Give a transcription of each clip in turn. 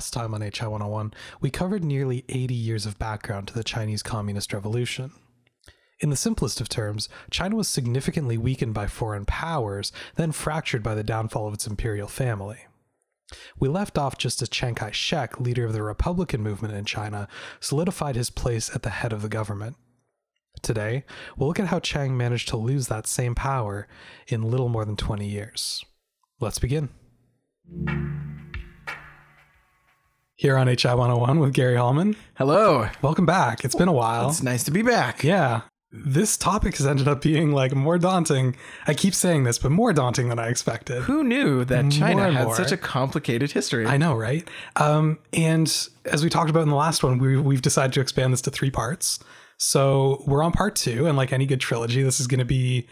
Last time on HI 101, we covered nearly 80 years of background to the Chinese Communist Revolution. In the simplest of terms, China was significantly weakened by foreign powers, then fractured by the downfall of its imperial family. We left off just as Chiang Kai shek, leader of the Republican movement in China, solidified his place at the head of the government. Today, we'll look at how Chiang managed to lose that same power in little more than 20 years. Let's begin here on HI 101 with Gary Hallman. Hello. Welcome back. It's been a while. It's nice to be back. Yeah. This topic has ended up being like more daunting. I keep saying this, but more daunting than I expected. Who knew that China had more. such a complicated history? I know, right? Um, and as we talked about in the last one, we, we've decided to expand this to three parts. So we're on part two, and like any good trilogy, this is going to be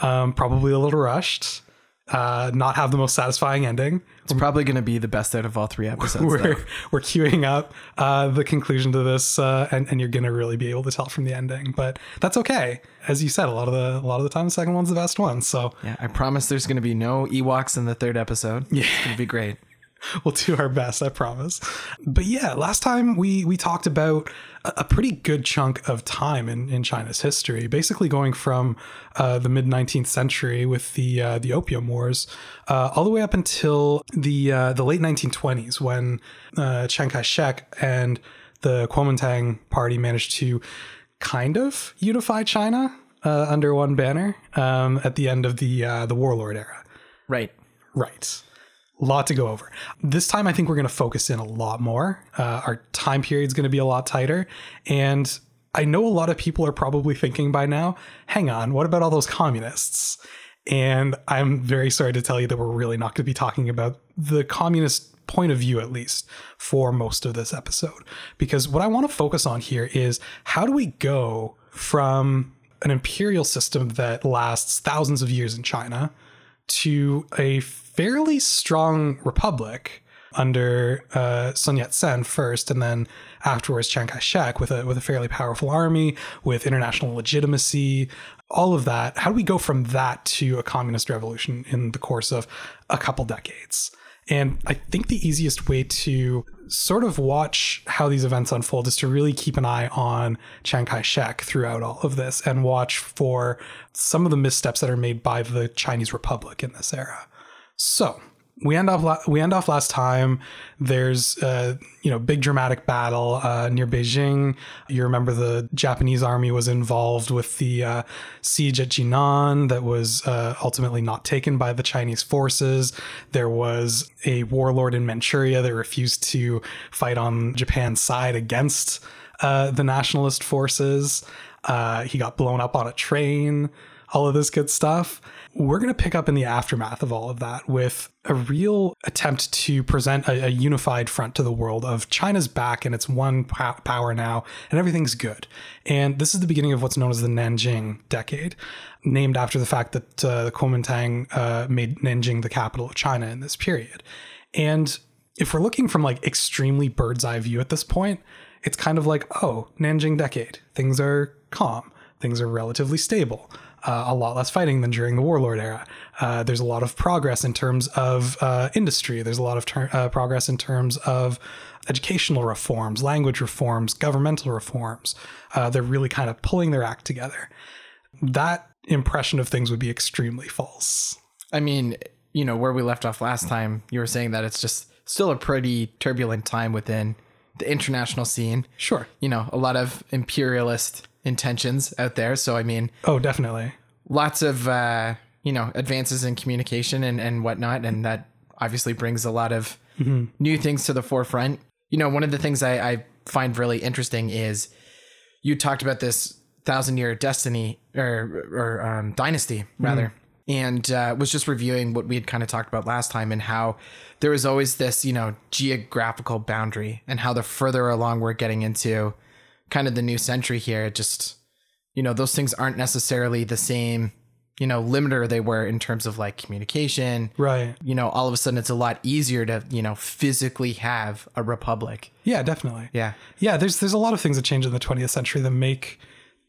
um, probably a little rushed uh, not have the most satisfying ending. It's probably going to be the best out of all three episodes. We're, we're queuing up uh, the conclusion to this, uh, and, and you're going to really be able to tell from the ending. But that's okay. As you said, a lot of the a lot of the time, the second one's the best one. So yeah, I promise there's going to be no Ewoks in the third episode. Yeah, it's going to be great. we'll do our best, I promise. But yeah, last time we we talked about a, pretty good chunk of time in, in China's history, basically going from uh, the mid 19th century with the uh, the Opium Wars, uh, all the way up until the uh, the late 1920s when uh, Chiang Kai-shek and the Kuomintang Party managed to kind of unify China uh, under one banner um, at the end of the the warlord era. Right. Right lot to go over. This time, I think we're going to focus in a lot more. Uh, our time period is going to be a lot tighter. And I know a lot of people are probably thinking by now, hang on, what about all those communists? And I'm very sorry to tell you that we're really not going to be talking about the communist point of view, at least for most of this episode. Because what I want to focus on here is how do we go from an imperial system that lasts thousands of years in China to a fairly strong republic under uh, Sun Yat sen first, and then afterwards Chiang Kai shek with a with a fairly powerful army, with international legitimacy, all of that. How do we go from that to a communist revolution in the course of a couple decades? And I think the easiest way to sort of watch how these events unfold is to really keep an eye on Chiang Kai shek throughout all of this and watch for some of the missteps that are made by the Chinese Republic in this era. So we end off we end off last time. There's a you know big dramatic battle uh, near Beijing. You remember the Japanese army was involved with the uh, siege at Jinan that was uh, ultimately not taken by the Chinese forces. There was a warlord in Manchuria that refused to fight on Japan's side against uh, the nationalist forces. Uh, he got blown up on a train. All of this good stuff. We're going to pick up in the aftermath of all of that with a real attempt to present a, a unified front to the world of China's back and it's one power now and everything's good. And this is the beginning of what's known as the Nanjing Decade, named after the fact that uh, the Kuomintang uh, made Nanjing the capital of China in this period. And if we're looking from like extremely bird's eye view at this point, it's kind of like, oh, Nanjing Decade, things are calm, things are relatively stable uh, a lot less fighting than during the warlord era. Uh, there's a lot of progress in terms of uh, industry. There's a lot of ter- uh, progress in terms of educational reforms, language reforms, governmental reforms. Uh, they're really kind of pulling their act together. That impression of things would be extremely false. I mean, you know, where we left off last time, you were saying that it's just still a pretty turbulent time within the international scene. Sure. You know, a lot of imperialist intentions out there. So, I mean, Oh, definitely. lots of, uh, you know, advances in communication and, and whatnot. And that obviously brings a lot of new things to the forefront. You know, one of the things I, I find really interesting is you talked about this thousand year destiny or, or um, dynasty, rather. And uh, was just reviewing what we had kind of talked about last time and how there was always this, you know, geographical boundary and how the further along we're getting into kind of the new century here, it just, you know, those things aren't necessarily the same, you know, limiter they were in terms of like communication. Right. You know, all of a sudden it's a lot easier to, you know, physically have a republic. Yeah, definitely. Yeah. Yeah, there's there's a lot of things that change in the 20th century that make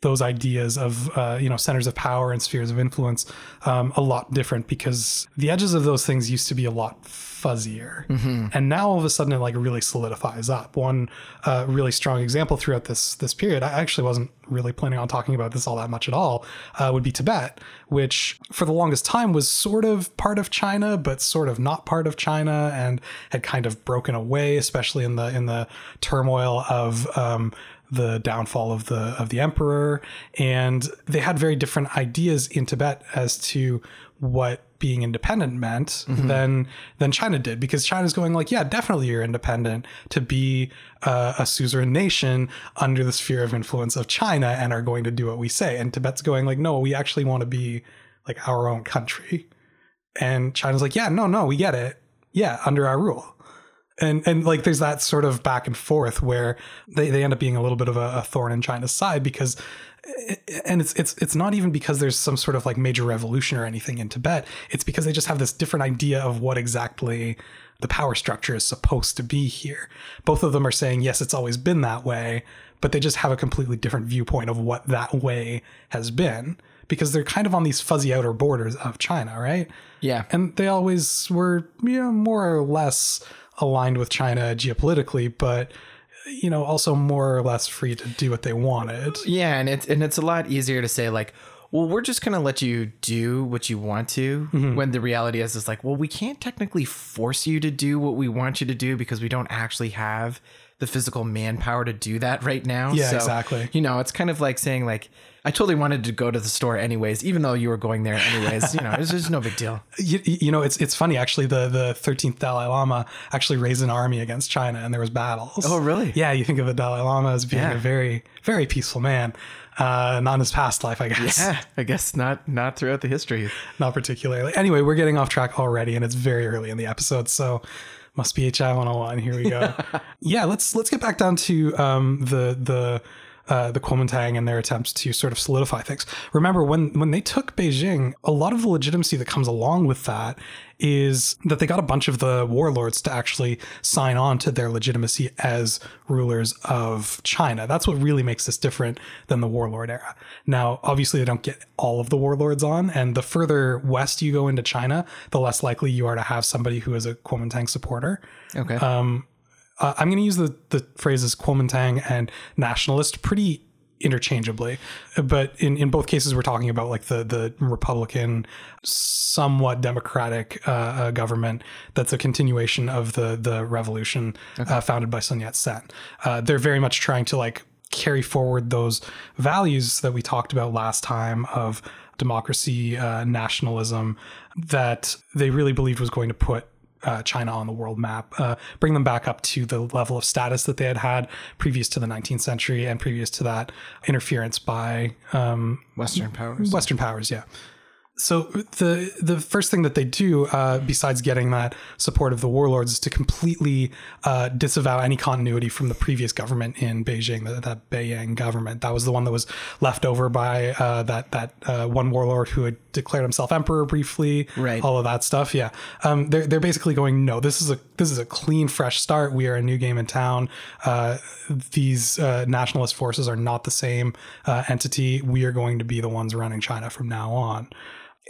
those ideas of uh, you know centers of power and spheres of influence um, a lot different because the edges of those things used to be a lot fuzzier. And now all of a sudden it like really solidifies up. One uh, really strong example throughout this this period i actually wasn't really planning on talking about this all that much at all uh, would be tibet which for the longest time was sort of part of china but sort of not part of china and had kind of broken away especially in the in the turmoil of um, the downfall of the of the emperor. And they had very different ideas in Tibet as to what being independent meant than than China did because China's going like yeah definitely you're independent to be uh, a suzerain nation under the sphere of influence of China and are going to do what we say. And Tibet's going like no we actually want to be like our own country. And China's like yeah no no we get it. Yeah under our rule and and like there's that sort of back and forth where they, they end up being a little bit of a, a thorn in China's side because and it's it's it's not even because there's some sort of like major revolution or anything in Tibet. It's because they just have this different idea of what exactly the power structure is supposed to be here. Both of them are saying yes it's always been that way but they just have a completely different viewpoint of what that way has been because they're kind of on these fuzzy outer borders of China right? Yeah. and they always were you know more or less aligned with China geopolitically, but you know also more or less free to do what they wanted. Yeah, and it's and it's a lot easier to say like, well, we're just gonna let you do what you want to. Mm-hmm. When the reality is, is like, well, we can't technically force you to do what we want you to do because we don't actually have the physical manpower to do that right now. Yeah, exactly. You know, it's kind of like saying like, I totally wanted to go to the store anyways, even though you were going there anyways. you know, it's just no big deal. You, you know, it's it's funny actually. The the thirteenth Dalai Lama actually raised an army against China, and there was battles. Oh, really? Yeah, you think of the Dalai Lama as being Yeah. a very very peaceful man. Uh, not in his past life, I guess. Yeah, I guess not not throughout the history. Not particularly. Anyway, we're getting off track already, and it's very early in the episode, so must be HI 101. Here we go. yeah, let's let's get back down to um, the the uh, the Kuomintang and their attempts to sort of solidify things. Remember, when when they took Beijing, a lot of the legitimacy that comes along with that is that they got a bunch of the warlords to actually sign on to their legitimacy as rulers of China. That's what really makes this different than the warlord era. Now, obviously, they don't get all of the warlords on, and the further west you go into China, the less likely you are to have somebody who is a Kuomintang supporter. Okay. Uh, I'm going to use the, the phrases Kuomintang and nationalist pretty interchangeably, but in, in both cases, we're talking about like the the Republican, somewhat democratic uh, uh, government that's a continuation of the the revolution uh, founded by Sun Yat Sen. Uh, they're very much trying to like carry forward those values that we talked about last time of democracy, uh, nationalism, that they really believed was going to put uh, China on the world map, uh, bring them back up to the level of status that they had had previous to the 19th century and previous to that interference by um, Western powers. Western powers. Yeah. So the the first thing that they do, uh, besides getting that support of the warlords, is to completely uh, disavow any continuity from the previous government in Beijing, that, that Beiyang government. That was the one that was left over by uh, that that uh, one warlord who had declared himself emperor briefly. Right. All of that stuff. Yeah. Um, they're they're basically going, no, this is a this is a clean, fresh start. We are a new game in town. Uh, these uh, nationalist forces are not the same uh, entity. We are going to be the ones running China from now on.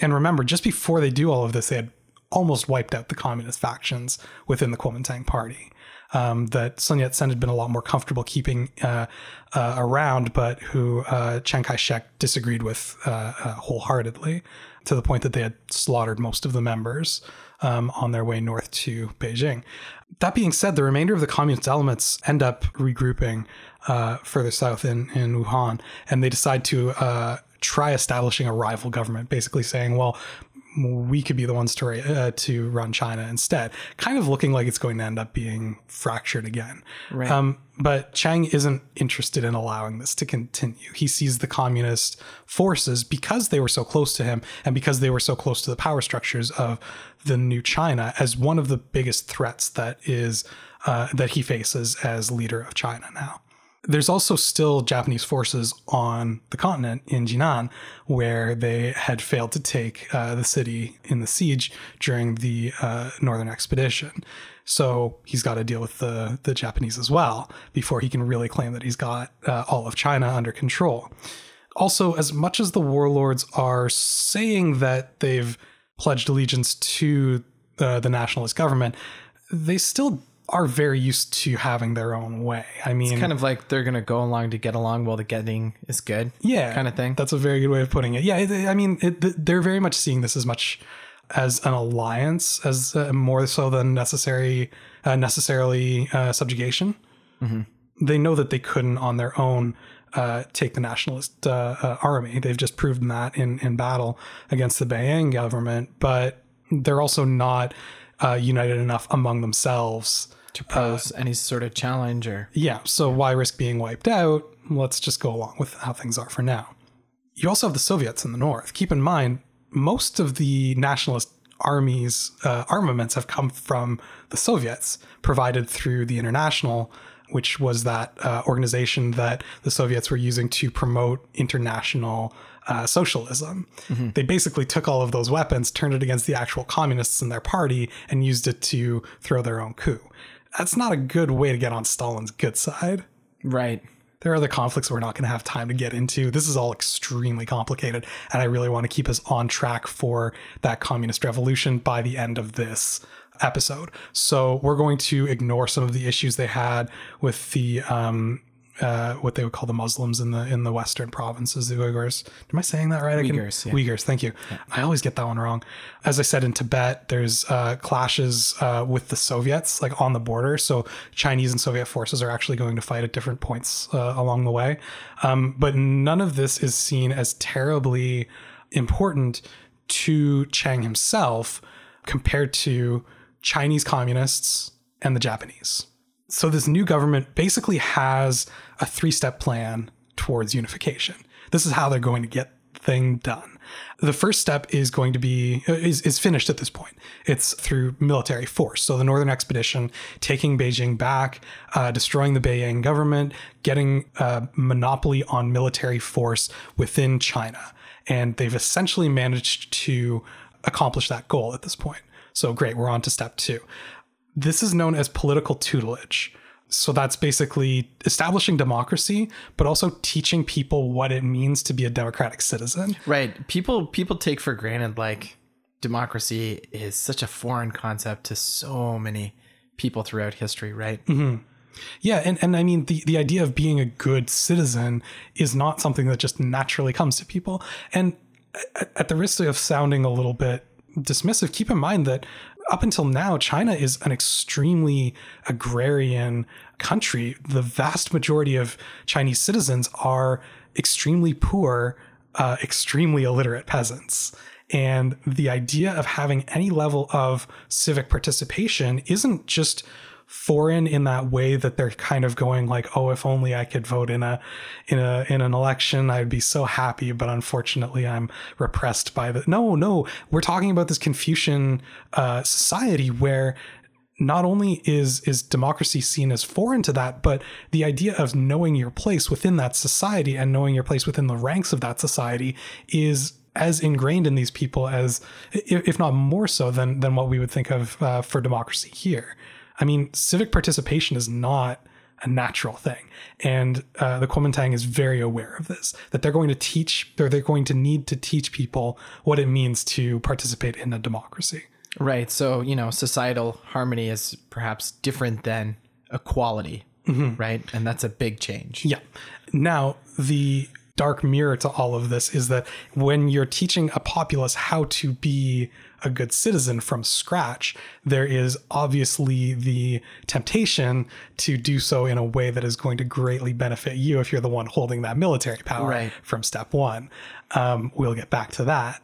And remember, just before they do all of this, they had almost wiped out the communist factions within the Kuomintang party. Um, that Sun Yat Sen had been a lot more comfortable keeping uh, uh, around, but who uh, Chiang Kai shek disagreed with uh, uh, wholeheartedly. to the point that they had slaughtered most of the members um, on their way north to Beijing. That being said, the remainder of the communist elements end up regrouping uh, further south in, in Wuhan, and they decide to try establishing a rival government, basically saying, well, we could be the ones to uh, to run China instead. Kind of looking like it's going to end up being fractured again. Right. Um, but Chiang isn't interested in allowing this to continue. He sees the communist forces because they were so close to him and because they were so close to the power structures of the new China as one of the biggest threats that is uh, that he faces as leader of China now. There's also still Japanese forces on the continent in Jinan, where they had failed to take uh, the city in the siege during the uh, Northern Expedition. So he's got to deal with the, the Japanese as well before he can really claim that he's got uh, all of China under control. Also, as much as the warlords are saying that they've pledged allegiance to uh, the nationalist government, they still are very used to having their own way. I mean, it's kind of like they're gonna go along to get along while the getting is good. yeah, kind of thing. That's a very good way of putting it. Yeah, it, I mean, it, they're very much seeing this as much as an alliance, as uh, more so than necessary, uh, necessarily uh, subjugation. They know that they couldn't on their own uh, take the nationalist uh, uh, army. They've just proven that in in battle against the Beiyang government, but they're also not uh, united enough among themselves to pose any sort of challenge or yeah, so why risk being wiped out? Let's just go along with how things are for now. You also have the Soviets in the north. Keep in mind, most of the nationalist armies' uh, armaments have come from the Soviets, provided through the International, which was that uh, organization that the Soviets were using to promote international uh, socialism. They basically took all of those weapons, turned it against the actual communists in their party, and used it to throw their own coup. That's not a good way to get on Stalin's good side. right. There are other conflicts we're not going to have time to get into. This is all extremely complicated, and I really want to keep us on track for that communist revolution by the end of this episode. So we're going to ignore some of the issues they had with the um, uh, what they would call the Muslims in the in the western provinces, the Uyghurs. Am I saying that right? I can- Uyghurs, yeah. Uyghurs. Thank you. I always get that one wrong. As I said, in Tibet, there's uh, clashes uh, with the Soviets, like on the border. So Chinese and Soviet forces are actually going to fight at different points uh, along the way. Um, but none of this is seen as terribly important to Chiang himself compared to Chinese communists and the Japanese. So this new government basically has a three-step plan towards unification. This is how they're going to get thing done. The first step is going to be is, is finished at this point. It's through military force. So the Northern Expedition taking Beijing back, uh, destroying the Beiyang government, getting a monopoly on military force within China, and they've essentially managed to accomplish that goal at this point. So great, we're on to step two. This is known as political tutelage. So that's basically establishing democracy, but also teaching people what it means to be a democratic citizen. Right. People people take for granted like democracy is such a foreign concept to so many people throughout history, right? Mm-hmm. Yeah, and, and I mean the, the idea of being a good citizen is not something that just naturally comes to people. And at, at the risk of sounding a little bit dismissive, keep in mind that up until now, China is an extremely agrarian country. The vast majority of Chinese citizens are extremely poor, uh, extremely illiterate peasants. And the idea of having any level of civic participation isn't just foreign in that way that they're kind of going like oh if only i could vote in a in a in an election i'd be so happy but unfortunately i'm repressed by the no no. We're talking about this confucian uh, society where not only is is democracy seen as foreign to that but the idea of knowing your place within that society and knowing your place within the ranks of that society is as ingrained in these people as if not more so than than what we would think of uh, for democracy here I mean, civic participation is not a natural thing. And uh, the Kuomintang is very aware of this, that they're going to teach, or they're going to need to teach people what it means to participate in a democracy. Right. So, you know, societal harmony is perhaps different than equality, right? And that's a big change. Yeah. Now, the dark mirror to all of this is that when you're teaching a populace how to be a good citizen from scratch, there is obviously the temptation to do so in a way that is going to greatly benefit you if you're the one holding that military power Right. from step one. Um, we'll get back to that.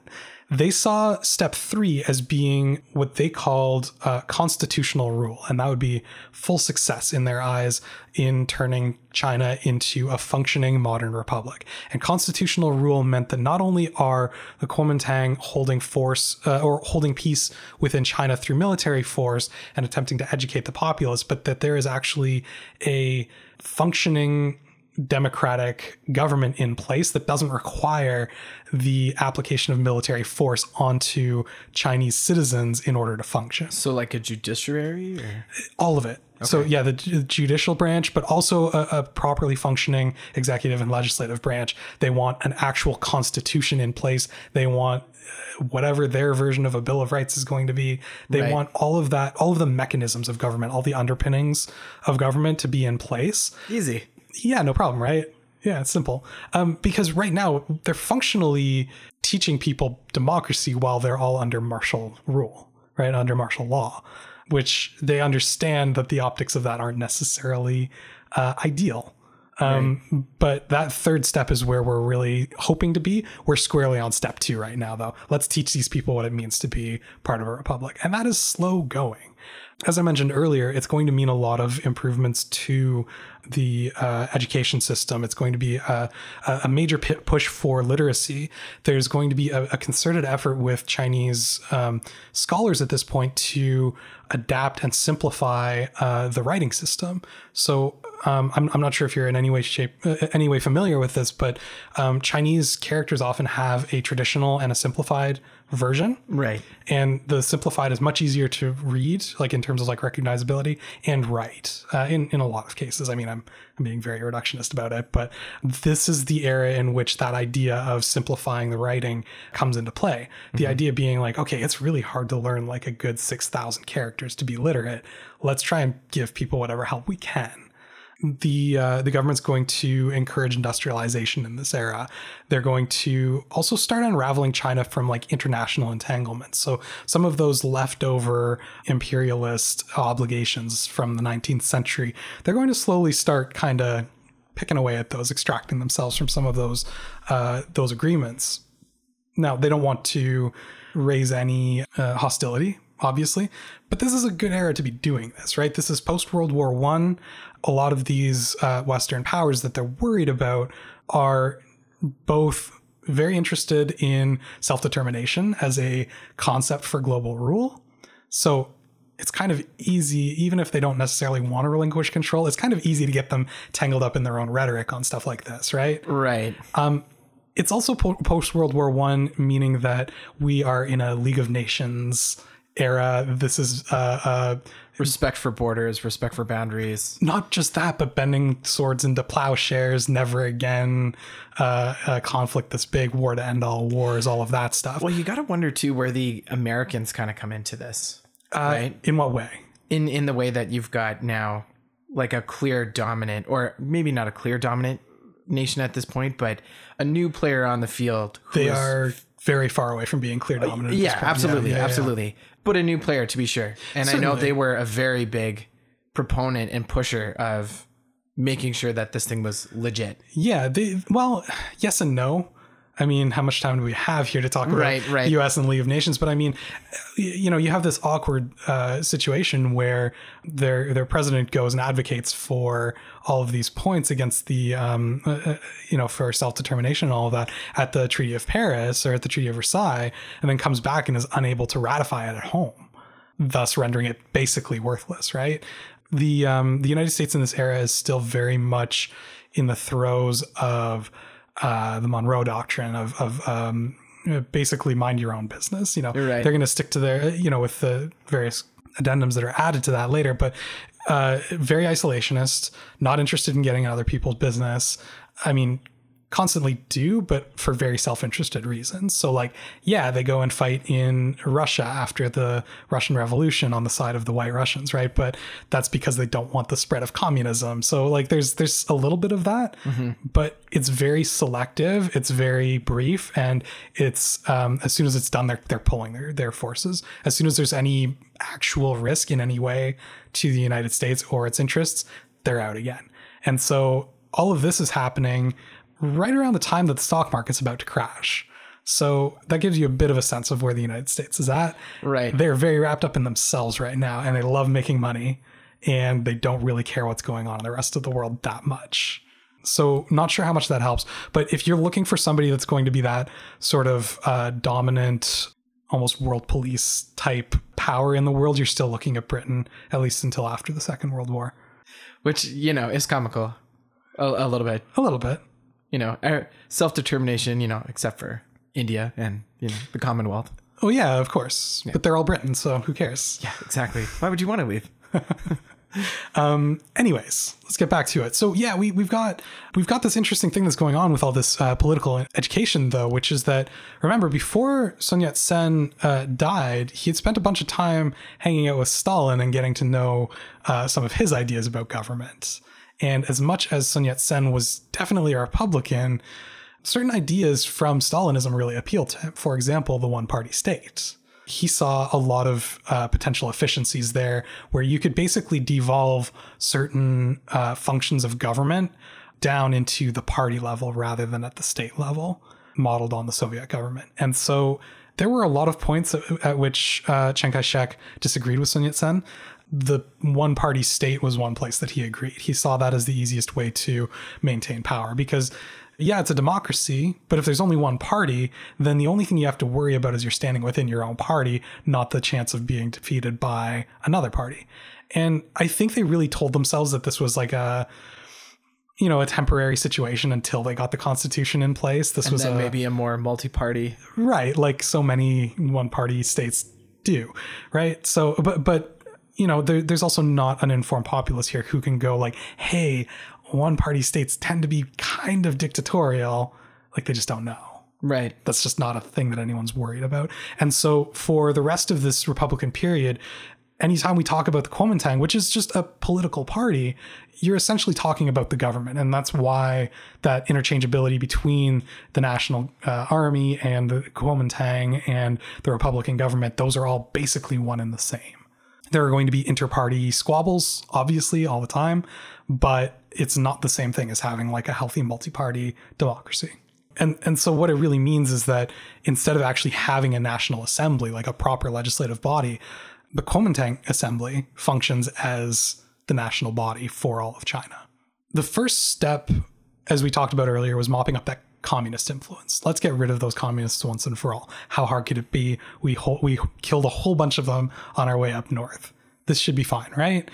They saw step three as being what they called uh, constitutional rule, and that would be full success in their eyes in turning China into a functioning modern republic. And constitutional rule meant that not only are the Kuomintang holding force uh, or holding peace within China through military force and attempting to educate the populace, but that there is actually a functioning democratic government in place that doesn't require the application of military force onto Chinese citizens in order to function. So like a judiciary or All of it. So yeah, the judicial branch, but also a, a properly functioning executive and legislative branch. They want an actual constitution in place. They want uh, whatever their version of a bill of rights is going to be. They Right. want all of that, all of the mechanisms of government, all the underpinnings of government to be in place easy. Yeah, no problem, right? Yeah, it's simple. Um, because right now they're functionally teaching people democracy while they're all under martial rule, right? Under martial law, which they understand that the optics of that aren't necessarily uh, ideal. Um, But that third step is where we're really hoping to be. We're squarely on step two right now, though. Let's teach these people what it means to be part of a republic. And that is slow going. As I mentioned earlier, it's going to mean a lot of improvements to the uh, education system. It's going to be a, a major pi push for literacy. There's going to be a, a concerted effort with Chinese um, scholars at this point to adapt and simplify uh, the writing system. So um, I'm, I'm not sure if you're in any way shape uh, any way familiar with this, but um, Chinese characters often have a traditional and a simplified version. Right. and the simplified is much easier to read like in terms of like recognizability and write uh, in in a lot of cases. I mean i'm i'm being very reductionist about it but this is the era in which that idea of simplifying the writing comes into play. The idea being like okay it's really hard to learn like a good 6000 characters to be literate. Let's try and give people whatever help we can the uh, the government's going to encourage industrialization in this era. They're going to also start unraveling China from like international entanglements. So some of those leftover imperialist obligations from the 19th century, they're going to slowly start kind of picking away at those, extracting themselves from some of those uh, those agreements. Now, they don't want to raise any uh, hostility, obviously, but this is a good era to be doing this, right? This is post World War One. A lot of these uh, Western powers that they're worried about are both very interested in self determination as a concept for global rule. So it's kind of easy, even if they don't necessarily want to relinquish control, it's kind of easy to get them tangled up in their own rhetoric on stuff like this, right? Right. it's also po- post World War One, meaning that we are in a League of Nations era. This is uh, uh, respect for borders, respect for boundaries. not just that, but bending swords into plowshares, never again, uh, a conflict this big, war to end all wars, all of that stuff. Well, you got to wonder too where the Americans kind of come into this, Uh, right? In what way? In in the way that you've got now, like a clear dominant, or maybe not a clear dominant nation at this point, but a new player on the field. who They is- are very far away from being clear dominant. this yeah, absolutely, yeah, yeah. absolutely. But a new player to be sure. And I know they were a very big proponent and pusher of making sure that this thing was legit. Yeah, they well, yes and no. I mean, how much time do we have here to talk about Right, right. U.S. and League of Nations? But I mean, you know, you have this awkward uh, situation where their their president goes and advocates for all of these points against the, um, uh, uh, you know, for self determination and all of that at the Treaty of Paris or at the Treaty of Versailles, and then comes back and is unable to ratify it at home thus rendering it basically worthless, right? The um, the United States in this era is still very much in the throes of uh, the Monroe Doctrine of of um, basically mind your own business. You know, right. they're going to stick to their you know with the various addendums that are added to that later, but uh, very isolationist, not interested in getting in other people's business. I mean, constantly do, but for very self interested reasons. So, like, yeah, they go and fight in Russia after the Russian Revolution on the side of the White Russians, right? But that's because they don't want the spread of communism. So, like, there's there's a little bit of that, but it's very selective. It's very brief, and it's um, as soon as it's done, they're they're pulling their their forces. As soon as there's any actual risk in any way to the United States or its interests, they're out again. And so all of this is happening right around the time that the stock market's about to crash. So that gives you a bit of a sense of where the United States is at. Right. They're very wrapped up in themselves right now and they love making money and they don't really care what's going on in the rest of the world that much. So not sure how much that helps, but if you're looking for somebody that's going to be that sort of uh, dominant, almost world police type power in the world, you're still looking at Britain at least until after the Second World War. Which, you know, is comical a, a little bit. A little bit. You know, self determination, you know, except for India and, you know, the Commonwealth. Oh yeah, of course. But they're all Britain, so who cares? Yeah, exactly. Why would you want to leave? Um, anyways, let's get back to it. So yeah, we we've got we've got this interesting thing that's going on with all this uh, political education, though, which is that remember before Sun Yat Sen uh, died, he had spent a bunch of time hanging out with Stalin and getting to know uh, some of his ideas about government. And as much as Sun Yat Sen was definitely a Republican, certain ideas from Stalinism really appealed to him. For example, the one party state. He saw a lot of uh, potential efficiencies there where you could basically devolve certain uh, functions of government down into the party level rather than at the state level, modeled on the Soviet government. And so there were a lot of points at, at which uh, Chiang Kai shek disagreed with Sun Yat sen the one party state was one place that he agreed. He saw that as the easiest way to maintain power because yeah, it's a democracy, but if there's only one party, then the only thing you have to worry about is you're standing within your own party, not the chance of being defeated by another party. And I think they really told themselves that this was like a you know, a temporary situation until they got the constitution in place. This And was then a, maybe a more multi party. right like so many one party states do right so but but you know there, there's also not an informed populace here who can go like hey one party states tend to be kind of dictatorial like they just don't know Right. that's just not a thing that anyone's worried about. And so for the rest of this Republican period, anytime we talk about the Kuomintang, which is just a political party, you're essentially talking about the government. And that's why that interchangeability between the National uh, Army and the Kuomintang and the Republican government, those are all basically one and the same. There are going to be inter-party squabbles, obviously, all the time, but it's not the same thing as having like a healthy multi-party democracy. And and so what it really means is that instead of actually having a national assembly, like a proper legislative body, the Kuomintang assembly functions as the national body for all of China. The first step, as we talked about earlier, was mopping up that communist influence. Let's get rid of those communists once and for all. How hard could it be? We ho- we killed a whole bunch of them on our way up north. This should be fine, right?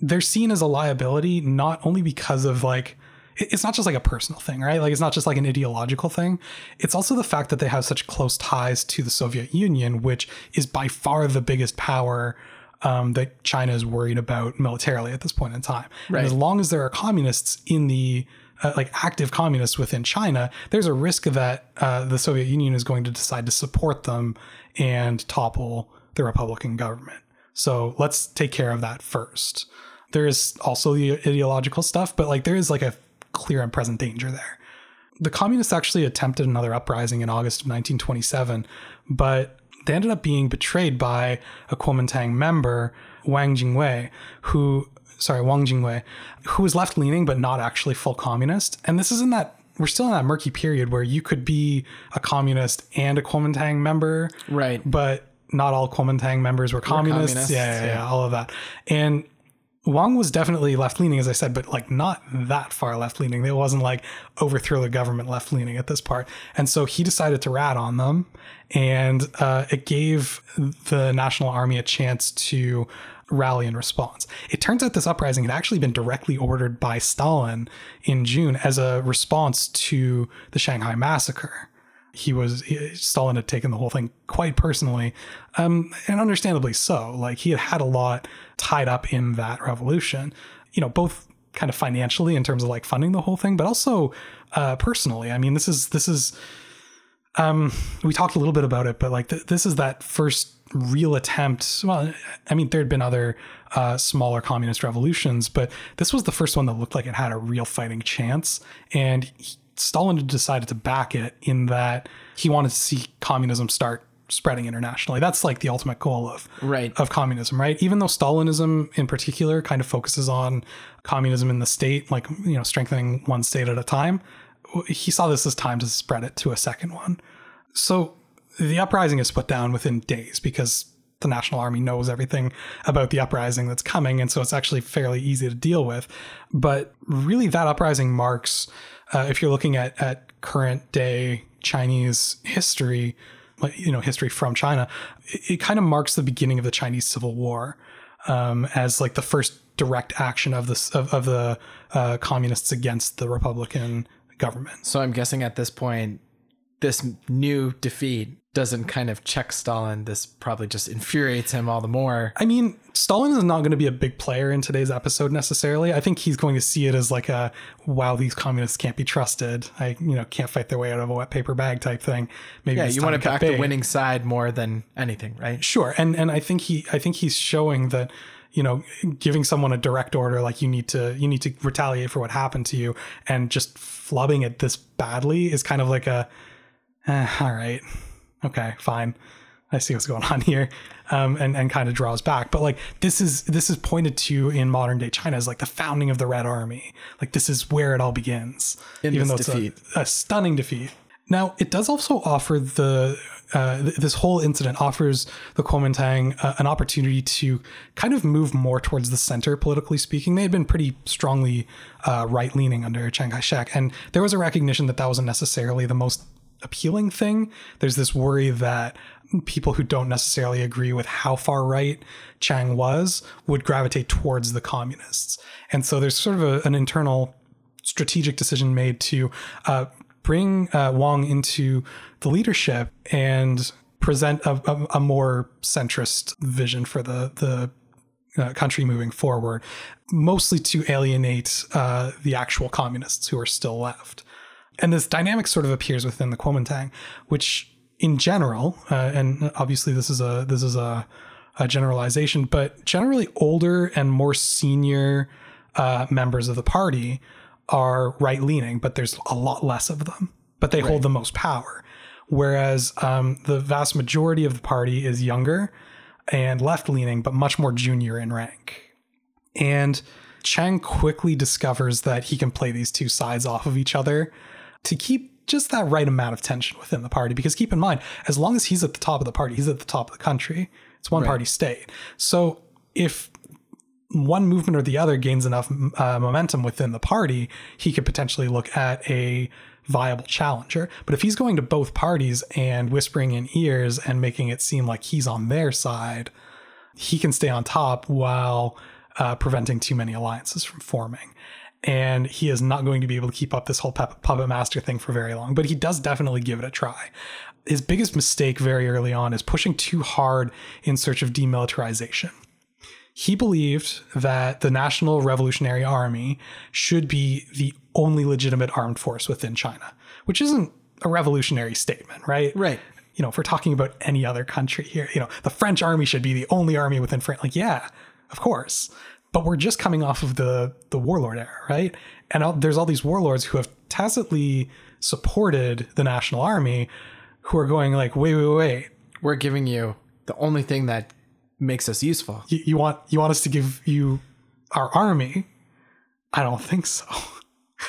They're seen as a liability not only because of like it's not just like a personal thing, right? Like it's not just like an ideological thing. It's also the fact that they have such close ties to the Soviet Union, which is by far the biggest power um, that China is worried about militarily at this point in time. Right. And as long as there are communists in the uh, like active communists within China, there's a risk that uh, the Soviet Union is going to decide to support them and topple the Republican government. So let's take care of that first. There is also the ideological stuff, but like there is like a clear and present danger there. The communists actually attempted another uprising in August of 1927, but they ended up being betrayed by a Kuomintang member, Wang Jingwei, who sorry, Wang Jingwei, who was left leaning but not actually full communist. And this is in that we're still in that murky period where you could be a communist and a Kuomintang member, Right. but not all Kuomintang members were communists. communists, yeah, yeah, yeah, yeah. all of that. And Wang was definitely left leaning, as I said, but like not that far left leaning. It wasn't like overthrow the government left leaning at this part. And so he decided to rat on them, and uh, it gave the National Army a chance to rally in response. It turns out this uprising had actually been directly ordered by Stalin in June as a response to the Shanghai massacre he was Stalin had taken the whole thing quite personally, um, and understandably so. Like he had had a lot tied up in that revolution, you know, both kind of financially in terms of like funding the whole thing, but also uh, personally. I mean, this is this is um, we talked a little bit about it, but like th- this is that first real attempt. Well, I mean, there had been other uh, smaller communist revolutions, but this was the first one that looked like it had a real fighting chance. And he, Stalin decided to back it in that he wanted to see communism start spreading internationally. That's like the ultimate goal of Right. of communism, right? Even though Stalinism in particular kind of focuses on communism in the state, like you know, strengthening one state at a time, he saw this as time to spread it to a second one. So the uprising is put down within days because the National Army knows everything about the uprising that's coming, and so it's actually fairly easy to deal with. But really, that uprising marks, uh, if you're looking at at current day Chinese history, like you know, history from China, it, it kind of marks the beginning of the Chinese Civil War um, as like the first direct action of this of, of the uh, communists against the Republican government. So I'm guessing at this point, this new defeat doesn't kind of check Stalin. This probably just infuriates him all the more. I mean, Stalin is not going to be a big player in today's episode necessarily. I think he's going to see it as like a wow, these communists can't be trusted. I you know can't fight their way out of a wet paper bag type thing. Maybe Yeah, you want to back the winning side more than anything, right? Sure, and and I think he I think he's showing that you know giving someone a direct order like you need to you need to retaliate for what happened to you and just flubbing it this badly is kind of like a eh, all right okay fine I see what's going on here um, and and kind of draws back but like this is this is pointed to in modern day China as like the founding of the Red Army like this is where it all begins In even though it's a- a stunning defeat. Now, it does also offer the uh, th- this whole incident offers the Kuomintang uh, an opportunity to kind of move more towards the center, politically speaking. They had been pretty strongly uh, right leaning under Chiang Kai shek, and there was a recognition that that wasn't necessarily the most appealing thing. There's this worry that people who don't necessarily agree with how far right Chiang was would gravitate towards the communists. And so there's sort of a, an internal strategic decision made to uh, bring uh, Wang into the leadership and present a, a, a more centrist vision for the the uh, country moving forward, mostly to alienate uh, the actual communists who are still left. And this dynamic sort of appears within the Kuomintang, which in general, uh, and obviously this is a this is a, a generalization, but generally older and more senior uh, members of the party are right leaning, but there's a lot less of them, but they hold the most power. Whereas um, the vast majority of the party is younger and left leaning, but much more junior in rank. And Chiang quickly discovers that he can play these two sides off of each other to keep just that right amount of tension within the party. Because keep in mind, as long as he's at the top of the party, he's at the top of the country. It's one party state. So if one movement or the other gains enough uh, momentum within the party, he could potentially look at a viable challenger. But if he's going to both parties and whispering in ears and making it seem like he's on their side, he can stay on top while uh, preventing too many alliances from forming. And he is not going to be able to keep up this whole puppet master thing for very long, but he does definitely give it a try. His biggest mistake very early on is pushing too hard in search of demilitarization he believed that the National Revolutionary Army should be the only legitimate armed force within China, which isn't a revolutionary statement, right? Right. You know, if we're talking about any other country here, you know, the French army should be the only army within France. Like, yeah, of course. But we're just coming off of the the warlord era, right? And all, there's all these warlords who have tacitly supported the national army, who are going like, wait, wait, wait, We're giving you the only thing that makes us useful. you, you want you want us to give you our army i don't think so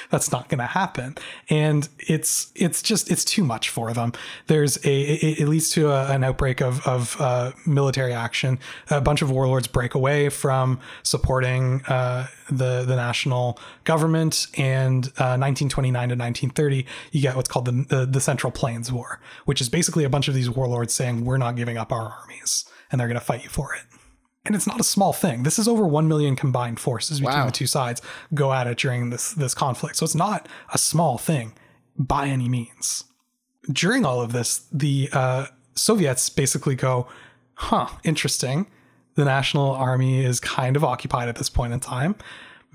that's not going to happen. And it's it's just it's too much for them. There's a it, it leads to a, an outbreak of of uh, military action. A bunch of warlords break away from supporting uh, the the national government. And uh, 1929 to 1930 you get what's called the, the the central plains war which is basically a bunch of these warlords saying we're not giving up our armies and they're going to fight you for it and it's not a small thing. This is over one million combined forces between Wow. the two sides go at it during this this conflict. So it's not a small thing by any means. During all of this, the uh, Soviets basically go, "Huh, interesting. The national army is kind of occupied at this point in time.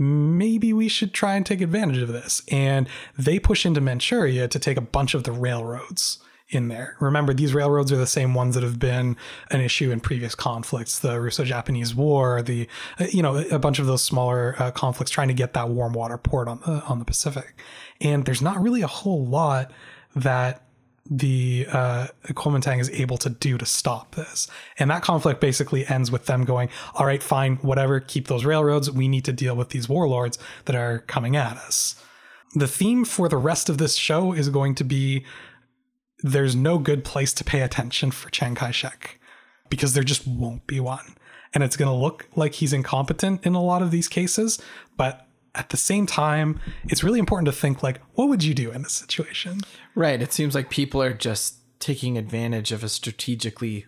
maybe we should try and take advantage of this. And they push into Manchuria to take a bunch of the railroads in there. Remember, these railroads are the same ones that have been an issue in previous conflicts, the Russo-Japanese War, the uh, you know a bunch of those smaller uh, conflicts trying to get that warm water port on the on the Pacific. And there's not really a whole lot that the uh, Kuomintang is able to do to stop this. And that conflict basically ends with them going, all right, fine, whatever, keep those railroads. We need to deal with these warlords that are coming at us. The theme for the rest of this show is going to be there's no good place to pay attention for Chiang Kai shek because there just won't be one. And it's going to look like he's incompetent in a lot of these cases, but at the same time, it's really important to think like, what would you do in this situation? Right. It seems like people are just taking advantage of a strategically,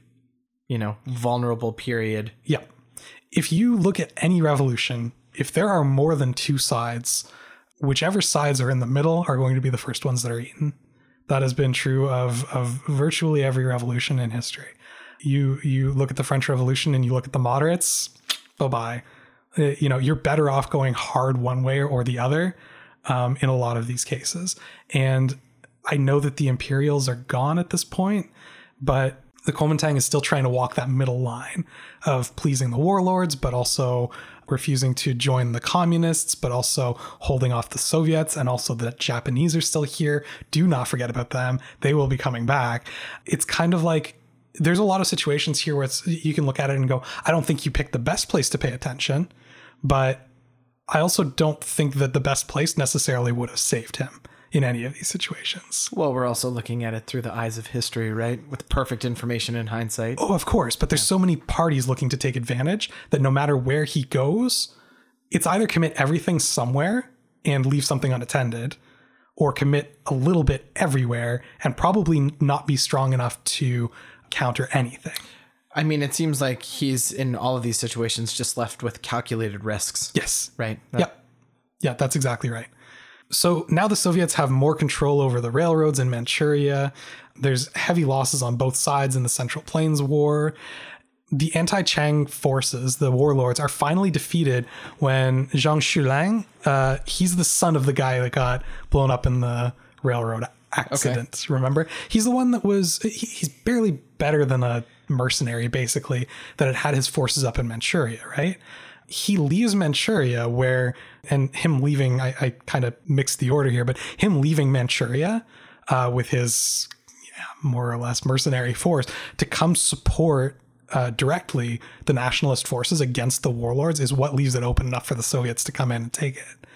you know, vulnerable period. Yeah. If you look at any revolution, if there are more than two sides, whichever sides are in the middle are going to be the first ones that are eaten. That has been true of, of virtually every revolution in history. You you look at the French Revolution and you look at the moderates, bye bye. Uh, you know, you're better off going hard one way or the other um, in a lot of these cases. And I know that the Imperials are gone at this point, but the Kuomintang is still trying to walk that middle line of pleasing the warlords, but also refusing to join the communists, but also holding off the Soviets, and also the Japanese are still here. Do not forget about them. They will be coming back. It's kind of like there's a lot of situations here where it's, you can look at it and go, I don't think you picked the best place to pay attention, but I also don't think that the best place necessarily would have saved him in any of these situations. Well, we're also looking at it through the eyes of history, right? With perfect information in hindsight. Oh, of course, but there's so many parties looking to take advantage that no matter where he goes, it's either commit everything somewhere and leave something unattended, or commit a little bit everywhere and probably not be strong enough to counter anything. I mean, it seems like he's in all of these situations just left with calculated risks. Yes. Right? Yep. Yeah, that's exactly right. So now the Soviets have more control over the railroads in Manchuria. There's heavy losses on both sides in the Central Plains War. The anti Chiang forces, the warlords, are finally defeated when Zhang Xueliang, uh, he's the son of the guy that got blown up in the railroad accident. Remember? He's the one that was, he, he's barely better than a mercenary, basically, that had had his forces up in Manchuria, right? He leaves Manchuria, where, and him leaving, I, I kind of mixed the order here, but him leaving Manchuria uh, with his yeah, more or less mercenary force to come support uh, directly the nationalist forces against the warlords is what leaves it open enough for the Soviets to come in and take it.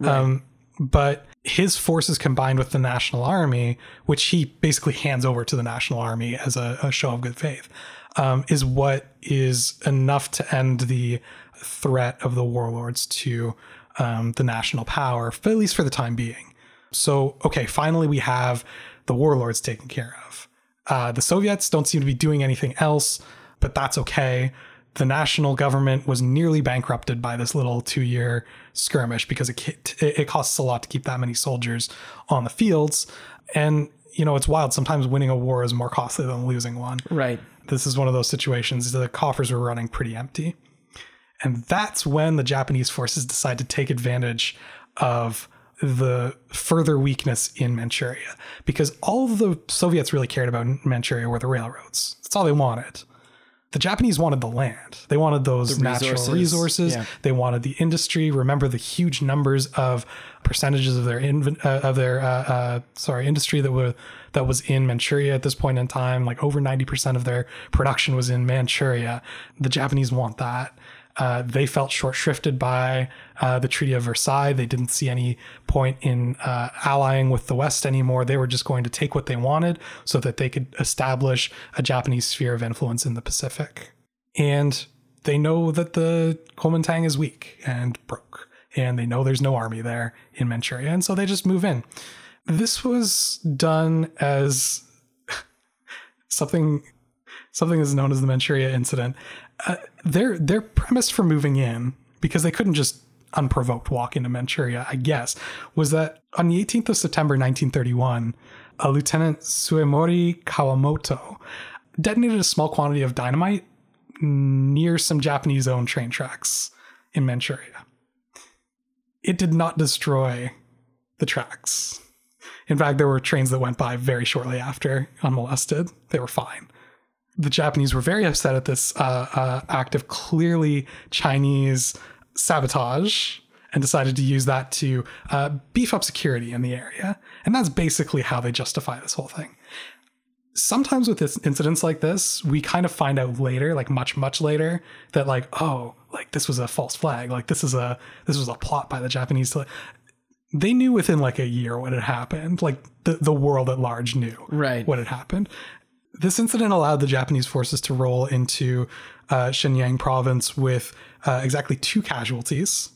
Right. Um, but his forces combined with the National Army, which he basically hands over to the National Army as a, a show of good faith, um, is what is enough to end the threat of the warlords to um, the national power, at least for the time being. So, okay, finally we have the warlords taken care of. Uh, the Soviets don't seem to be doing anything else, but that's okay. The national government was nearly bankrupted by this little two-year skirmish because it it costs a lot to keep that many soldiers on the fields, and you know it's wild. Sometimes winning a war is more costly than losing one. Right. This is one of those situations. The coffers were running pretty empty. And that's when the Japanese forces decide to take advantage of the further weakness in Manchuria because all the Soviets really cared about in Manchuria were the railroads. That's all they wanted. The Japanese wanted the land. They wanted those the natural resources. resources. Yeah. They wanted the industry. Remember the huge numbers of percentages of their uh, of their uh, uh, sorry industry that were that was in Manchuria at this point in time. Like over ninety percent of their production was in Manchuria. The Japanese want that. Uh, they felt short shrifted by uh, the Treaty of Versailles. They didn't see any point in uh, allying with the West anymore. They were just going to take what they wanted so that they could establish a Japanese sphere of influence in the Pacific. And they know that the Kuomintang is weak and broke, and they know there's no army there in Manchuria, and so they just move in. This was done as something something is known as the Manchuria incident. Uh, their their premise for moving in because they couldn't just unprovoked walk into Manchuria, I guess, was that on the 18th of September 1931, a Lieutenant Suemori Kawamoto detonated a small quantity of dynamite near some Japanese owned train tracks in Manchuria. it did not destroy the tracks. In fact, there were trains that went by very shortly after unmolested. They were fine. The Japanese were very upset at this uh, uh, act of clearly Chinese sabotage and decided to use that to uh, beef up security in the area. And that's basically how they justify this whole thing. Sometimes with this incidents like this, we kind of find out later, like much, much later, that like, oh, like this was a false flag, like this is a this was a plot by the Japanese to they knew within like a year what had happened. Like the, the world at large knew Right. what had happened. This incident allowed the Japanese forces to roll into uh, Shenyang province with uh, exactly two casualties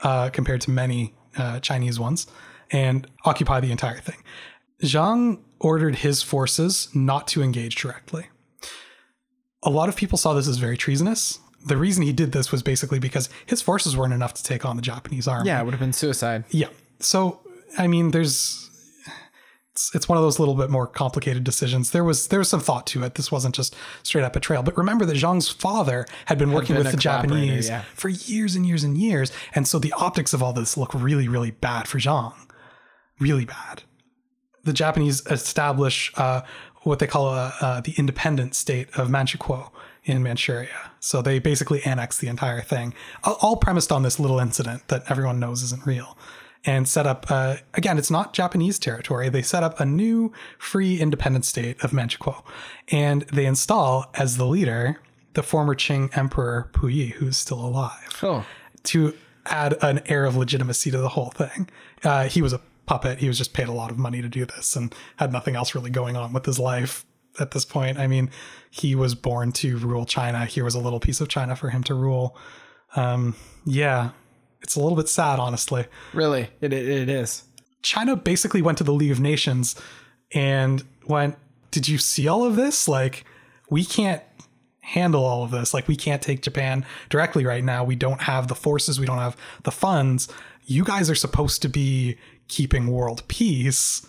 uh, compared to many uh, Chinese ones and occupy the entire thing. Zhang ordered his forces not to engage directly. A lot of people saw this as very treasonous. The reason he did this was basically because his forces weren't enough to take on the Japanese army. Yeah, it would have been suicide. Yeah. So I mean, there's it's, it's one of those little bit more complicated decisions. There was there was some thought to it. This wasn't just straight up betrayal. But remember that Zhang's father had been working been with the Japanese yeah. for years and years and years, and so the optics of all this look really really bad for Zhang, really bad. The Japanese establish uh, what they call a, uh, the independent state of Manchukuo in Manchuria. So they basically annex the entire thing, all premised on this little incident that everyone knows isn't real, and set up. Uh, again, it's not Japanese territory. They set up a new, free, independent state of Manchukuo, and they install as the leader the former Qing Emperor Puyi, who's still alive Oh, to add an air of legitimacy to the whole thing. Uh, he was a puppet. He was just paid a lot of money to do this and had nothing else really going on with his life at this point. I mean, he was born to rule China. Here was a little piece of China for him to rule. Um, yeah, it's a little bit sad, honestly. really? It, it, it is. China basically went to the League of Nations and went, Did you see all of this? Like, we can't handle all of this. Like, we can't take Japan directly right now. We don't have the forces, we don't have the funds. You guys are supposed to be keeping world peace.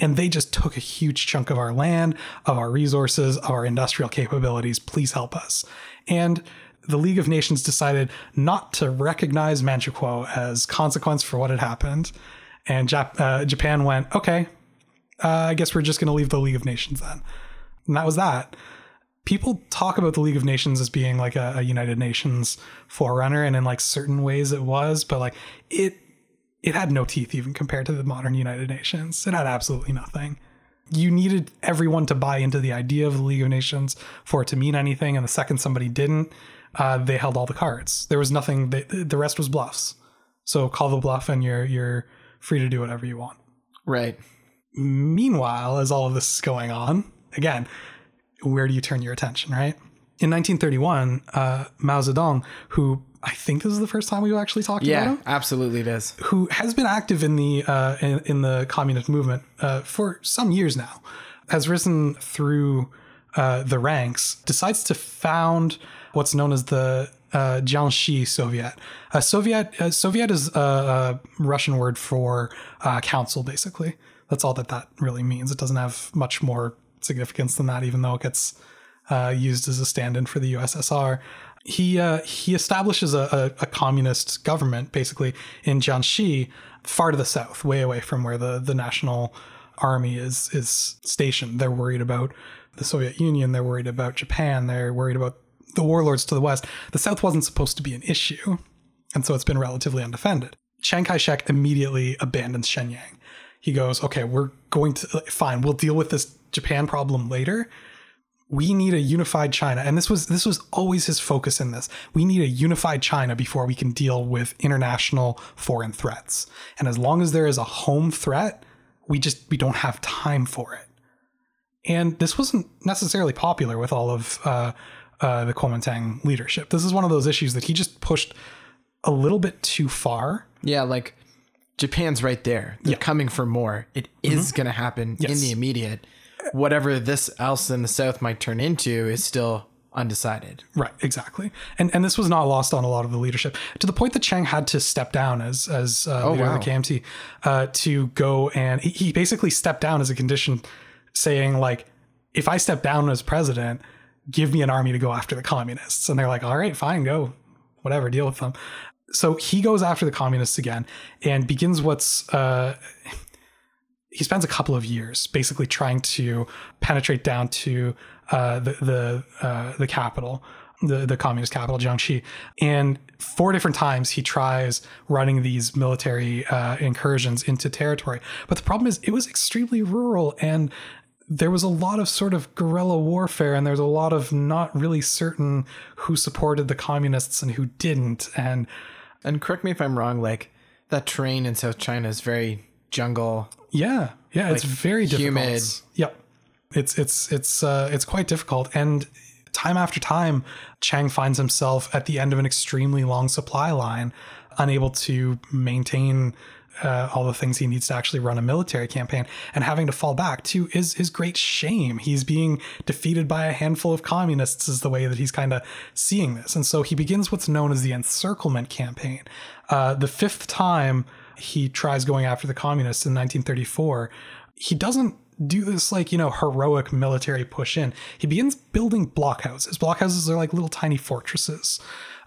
And they just took a huge chunk of our land, of our resources, of our industrial capabilities. Please help us. And the League of Nations decided not to recognize Manchukuo as consequence for what had happened. And Jap- uh, Japan went, okay, uh, I guess we're just going to leave the League of Nations then. And that was that. People talk about the League of Nations as being like a, a United Nations forerunner, and in like certain ways it was, but like it it had no teeth even compared to the modern United Nations. It had absolutely nothing. You needed everyone to buy into the idea of the League of Nations for it to mean anything, and the second somebody didn't, uh, they held all the cards. There was nothing. They, the rest was bluffs. So call the bluff, and you're you're free to do whatever you want. Right. Meanwhile, as all of this is going on, again, where do you turn your attention, right? In 1931, uh, Mao Zedong, who I think this is the first time we've actually talked about Yeah, him, absolutely it is. who has been active in the uh, in, in the communist movement uh, for some years now, has risen through uh, the ranks, decides to found what's known as the uh, Jiangxi Soviet. A Soviet uh, Soviet is a, a Russian word for uh, council, basically. That's all that that really means. It doesn't have much more significance than that, even though it gets uh, used as a stand-in for the USSR. He uh, he establishes a, a, a communist government basically in Jiangxi, far to the south, way away from where the, the national army is is stationed. They're worried about the Soviet Union. They're worried about Japan. They're worried about the warlords to the west. The south wasn't supposed to be an issue, and so it's been relatively undefended. Chiang Kai-shek immediately abandons Shenyang. He goes, "Okay, we're going to fine. We'll deal with this Japan problem later." we need a unified China. And this was this was always his focus in this. We need a unified China before we can deal with international foreign threats. And as long as there is a home threat, we just we don't have time for it. And this wasn't necessarily popular with all of uh, uh, the Kuomintang leadership. This is one of those issues that he just pushed a little bit too far. Yeah, like Japan's right there. They're Yeah. coming for more. It is going to happen in the immediate. Whatever this else in the south might turn into is still undecided. Right, exactly, and and this was not lost on a lot of the leadership to the point that Chiang had to step down as as uh, leader wow. of the KMT uh, to go and he, he basically stepped down as a condition, saying like, if I step down as president, give me an army to go after the communists, and they're like, all right, fine, go, whatever, deal with them. so he goes after the communists again and begins what's uh, he spends a couple of years basically trying to penetrate down to uh, the the uh, the capital, the the communist capital, Jiangxi, and four different times he tries running these military uh, incursions into territory. But the problem is, it was extremely rural and there was a lot of sort of guerrilla warfare and there's a lot of not really certain who supported the communists and who didn't and And correct me if I'm wrong, like that terrain in South China is very jungle. yeah yeah it's very difficult humid. yep it's it's it's uh it's quite difficult and time after time chiang finds himself at the end of an extremely long supply line unable to maintain uh, all the things he needs to actually run a military campaign and having to fall back to is his great shame. He's being defeated by a handful of communists, is the way that he's kind of seeing this. And so he begins what's known as the encirclement campaign. Uh, the fifth time he tries going after the communists in 1934, he doesn't do this like you know heroic military push in he begins building blockhouses blockhouses are like little tiny fortresses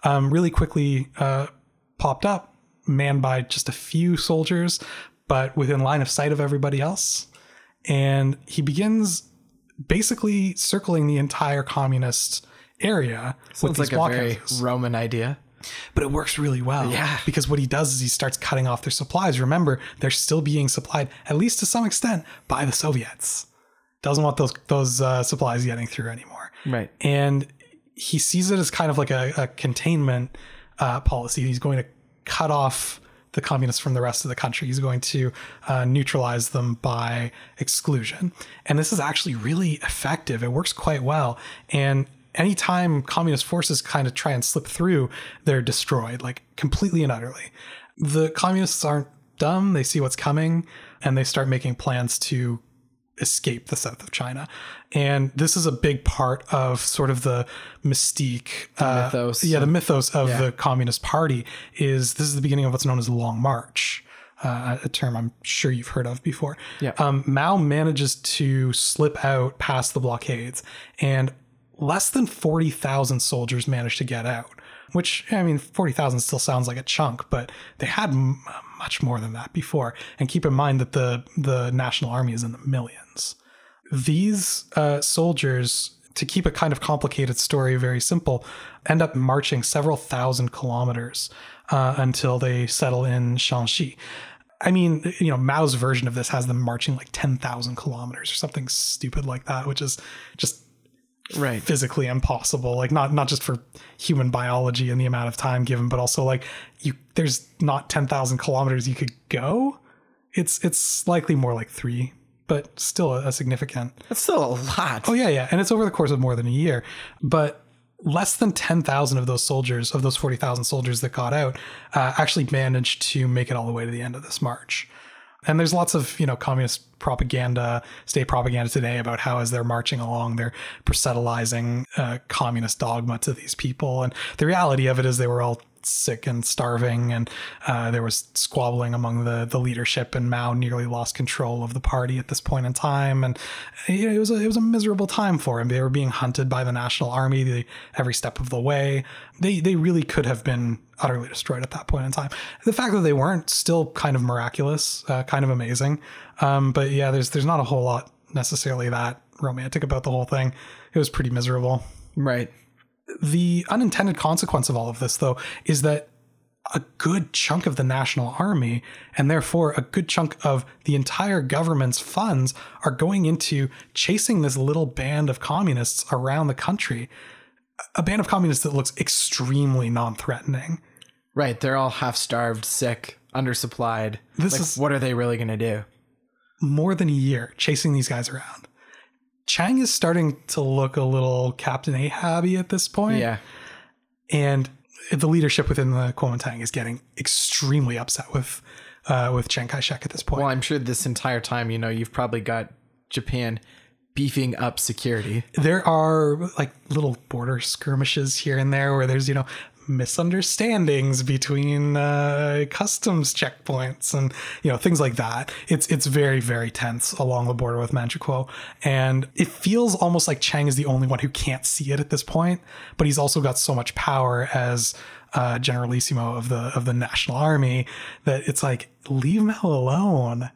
um, really quickly uh, popped up manned by just a few soldiers but within line of sight of everybody else and he begins basically circling the entire communist area with Sounds these like a very Roman idea. but it works really well. Yeah. Because what he does is he starts cutting off their supplies. Remember, they're still being supplied, at least to some extent, by the Soviets. Doesn't want those those uh, supplies getting through anymore. Right. And he sees it as kind of like a, a containment uh, policy. He's going to cut off the communists from the rest of the country. He's going to uh, neutralize them by exclusion. And this is actually really effective. It works quite well. And anytime communist forces kind of try and slip through, they're destroyed, like completely and utterly. The communists aren't dumb. They see what's coming and they start making plans to escape the south of China. And this is a big part of sort of the mystique, uh, mythos. Yeah, the mythos of the Communist Party is this is the beginning of what's known as the Long March. Uh, a term I'm sure you've heard of before. Yeah. Um, Mao manages to slip out past the blockades, and less than 40,000 soldiers managed to get out. Which, I mean, 40,000 still sounds like a chunk, but they had m- much more than that before. And keep in mind that the, the National Army is in the millions. These uh, soldiers, to keep a kind of complicated story very simple, end up marching several thousand kilometers uh, until they settle in Shanxi. I mean, you know, Mao's version of this has them marching like 10,000 kilometers or something stupid like that, which is just Right. physically impossible like not not just for human biology and the amount of time given but also like you there's not 10,000 kilometers you could go it's it's likely more like 3 but still a, a significant That's still a lot. Oh yeah, yeah, and it's over the course of more than a year. But less than ten thousand of those soldiers, of those forty thousand soldiers that got out, uh, actually managed to make it all the way to the end of this march. And there's lots of you know communist propaganda, state propaganda today about how as they're marching along, they're proselytizing uh, communist dogma to these people. And the reality of it is they were all sick and starving, and uh, there was squabbling among the the leadership, and Mao nearly lost control of the party at this point in time, and it was a, it was a miserable time for him. They were being hunted by the National Army every step of the way. They they really could have been utterly destroyed at that point in time. The fact that they weren't still kind of miraculous, uh, kind of amazing. Um, but yeah, there's there's not a whole lot necessarily that romantic about the whole thing. It was pretty miserable Right. The unintended consequence of all of this, though, is that a good chunk of the national army, and therefore a good chunk of the entire government's funds, are going into chasing this little band of communists around the country. A band of communists that looks extremely non threatening. Right. They're all half starved, sick, undersupplied. This like, is- what are they really going to do? More than a year chasing these guys around. Chiang is starting to look a little Captain Ahaby at this point. Yeah. and the leadership within the Kuomintang is getting extremely upset with uh, with Chiang Kai-shek at this point. Well, I'm sure this entire time, you know, you've probably got Japan beefing up security. There are like little border skirmishes here and there where there's you know misunderstandings between uh, customs checkpoints and you know things like that. It's it's very very tense along the border with Manchukuo, and it feels almost like Chiang is the only one who can't see it at this point. But he's also got so much power as uh, Generalissimo of the of the National Army that it's like leave Mao alone.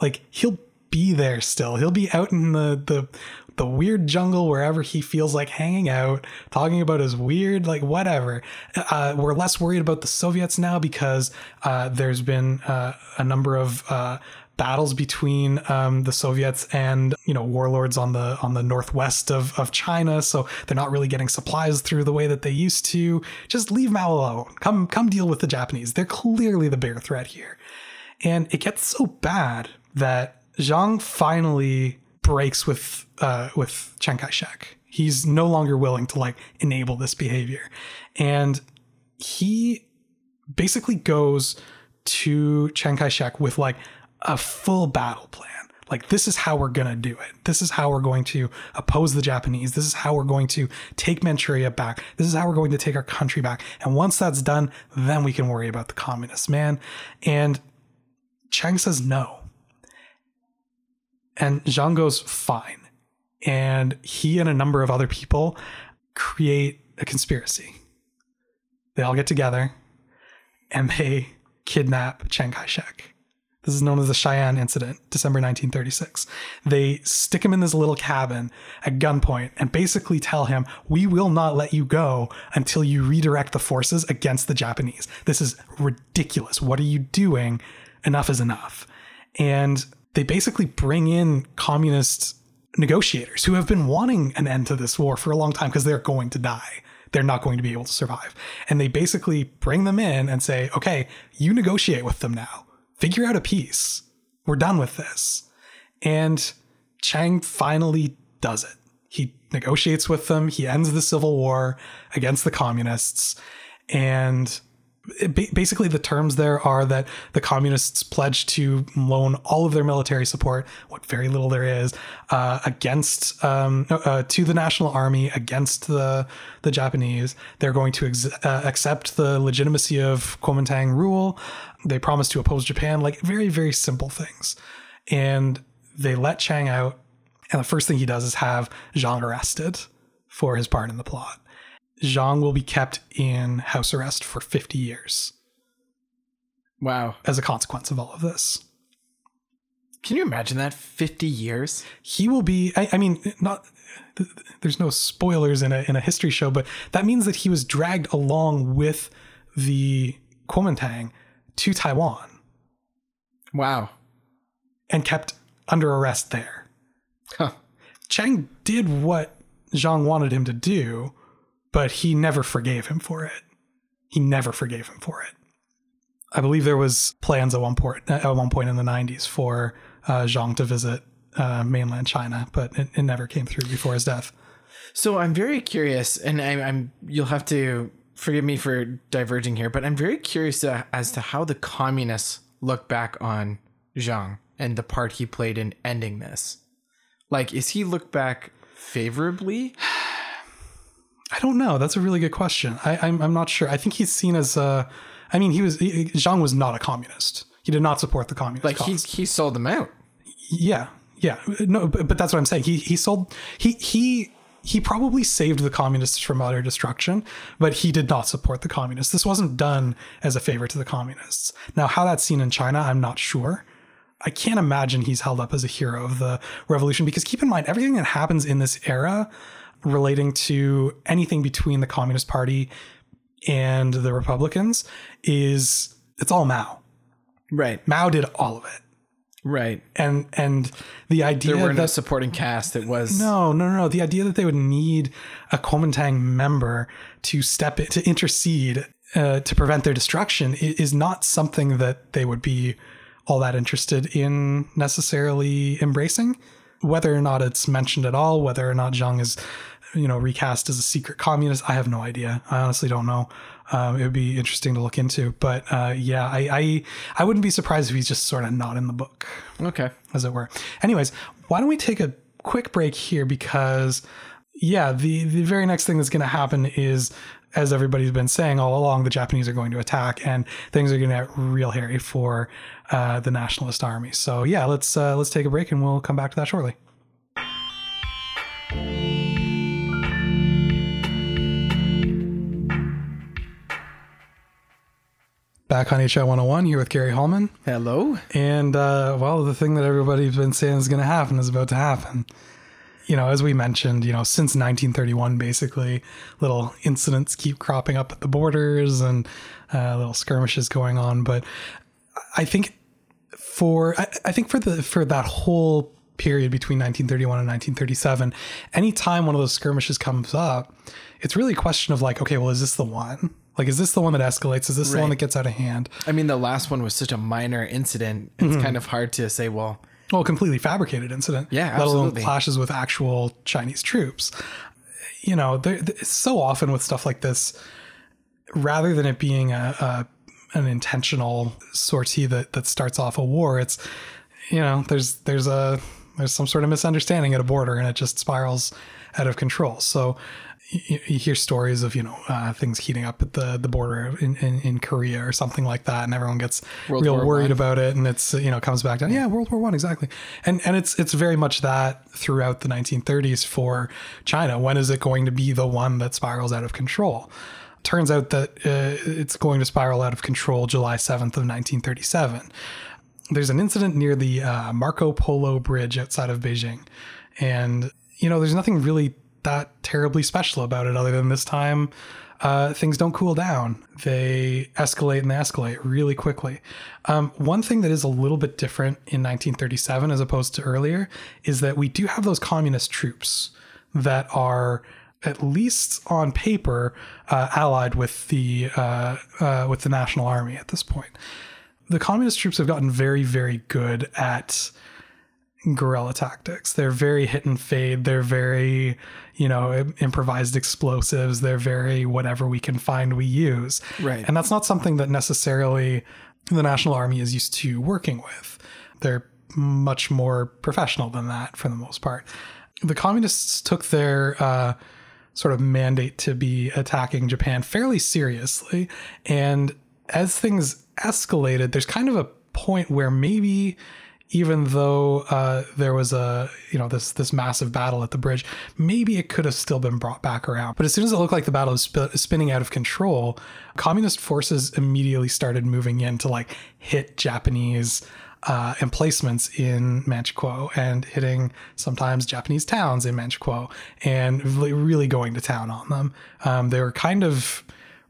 Like he'll be there still. He'll be out in the the the weird jungle wherever he feels like hanging out, talking about his weird like whatever. Uh, we're less worried about the Soviets now because uh, there's been uh, a number of uh, battles between um, the Soviets and you know warlords on the on the northwest of, of China, so they're not really getting supplies through the way that they used to. Just leave Mao alone. Come come deal with the Japanese. They're clearly the bigger threat here, and it gets so bad that Zhang finally breaks with uh, with Chiang Kai-shek. He's no longer willing to like enable this behavior, and he basically goes to Chiang Kai-shek with like a full battle plan. Like this is how we're gonna do it. This is how we're going to oppose the Japanese. This is how we're going to take Manchuria back. This is how we're going to take our country back. And once that's done, then we can worry about the communists, man. And Chiang says no. And Zhang goes, fine. And he and a number of other people create a conspiracy. They all get together and they kidnap Chiang Kai shek. This is known as the Xi'an Incident, December 1936. They stick him in this little cabin at gunpoint and basically tell him, We will not let you go until you redirect the forces against the Japanese. This is ridiculous. What are you doing? Enough is enough. And they basically bring in communist negotiators who have been wanting an end to this war for a long time because they're going to die. They're not going to be able to survive. And they basically bring them in and say, okay, you negotiate with them now. Figure out a peace. We're done with this. And Chiang finally does it. He negotiates with them. He ends the civil war against the communists. And basically the terms there are that the communists pledge to loan all of their military support what very little there is uh, against um, uh, to the national army against the the japanese. They're going to ex- uh, accept the legitimacy of kuomintang rule. They promise to oppose japan like very very simple things. And they let chiang out and the first thing he does is have zhang arrested for his part in the plot Zhang will be kept in house arrest for 50 years. Wow. As a consequence of all of this. Can you imagine that? 50 years? He will be, I, I mean, not, there's no spoilers in a, in a history show, but that means that he was dragged along with the Kuomintang to Taiwan. Wow. And kept under arrest there. Huh. Chiang did what Zhang wanted him to do but he never forgave him for it. He never forgave him for it. I believe there was plans at one point at one point in the 90s for uh, Zhang to visit uh, mainland China, but it, it, never came through before his death. So I'm very curious, and I, I'm you'll have to forgive me for diverging here, but I'm very curious to, as to how the communists look back on Zhang and the part he played in ending this. Like, is he looked back favorably? I don't know. That's a really good question. I, I'm I'm not sure. I think he's seen as a. I mean, he was he, Zhang was not a communist. He did not support the communist. Like cause. he he sold them out. Yeah, yeah. No, but, but that's what I'm saying. He he sold he he he probably saved the communists from utter destruction, but he did not support the communists. This wasn't done as a favor to the communists. Now, how that's seen in China, I'm not sure. I can't imagine he's held up as a hero of the revolution because keep in mind everything that happens in this era relating to anything between the Communist Party and the Republicans is it's all Mao. Right. Mao did all of it. Right. And and the idea there were that, no supporting cast. It was no, no, no, no. The idea that they would need a Kuomintang member to step in, to intercede uh, to prevent their destruction is not something that they would be all that interested in necessarily embracing. Whether or not it's mentioned at all, whether or not Zhang is you know recast as a secret communist. I have no idea. I honestly don't know. Um, it would be interesting to look into. But uh, yeah, I, I I wouldn't be surprised if he's just sort of not in the book. Okay, as it were. Anyways, why don't we take a quick break here because yeah, the the very next thing that's going to happen is as everybody's been saying all along, the Japanese are going to attack, and things are going to get real hairy for uh, the nationalist army. So yeah, let's uh, let's take a break, and we'll come back to that shortly. Back on HI 101 here with Gary Hallman. Hello. And, uh, well, the thing that everybody's been saying is going to happen is about to happen. You know, as we mentioned, you know, since 1931, basically, little incidents keep cropping up at the borders and uh, little skirmishes going on. But I think for, I, I think for the, for that whole period between 1931 and 1937, anytime one of those skirmishes comes up, it's really a question of like, okay, well, is this the one? Like, is this the one that escalates? Is this the one that gets out of hand? I mean, the last one was such a minor incident. It's Mm-hmm. kind of hard to say, well, Well, completely fabricated incident. Yeah, Let alone clashes with actual Chinese troops. You know, there, there- so often with stuff like this, rather than it being a, a an intentional sortie that that starts off a war, it's you know, there's there's a there's some sort of misunderstanding at a border, and it just spirals out of control. So. You, you hear stories of you know uh, things heating up at the the border in, in, in Korea or something like that, and everyone gets World real War worried One. about it, and it's you know comes back down. Yeah, World War One exactly, and and it's it's very much that throughout the 1930s for China. When is it going to be the one that spirals out of control? Turns out that uh, it's going to spiral out of control July 7th of 1937. There's an incident near the uh, Marco Polo Bridge outside of Beijing, and you know there's nothing really that terribly special about it other than this time uh, things don't cool down. They escalate and they escalate really quickly. Um, one thing that is a little bit different in 1937 as opposed to earlier is that we do have those communist troops that are at least on paper uh, allied with the uh, uh, with the national army at this point. The communist troops have gotten very very good at guerrilla tactics. They're very hit and fade. They're very, you know, improvised explosives. They're very whatever we can find, we use. Right. And that's not something that necessarily the National Army is used to working with. They're much more professional than that for the most part. The communists took their uh, sort of mandate to be attacking Japan fairly seriously. And as things escalated, there's kind of a point where maybe even though uh, there was a you know this this massive battle at the bridge, maybe it could have still been brought back around. But as soon as it looked like the battle was sp- spinning out of control, communist forces immediately started moving in to like hit Japanese uh, emplacements in Manchukuo and hitting sometimes Japanese towns in Manchukuo and really, going to town on them. Um, they were kind of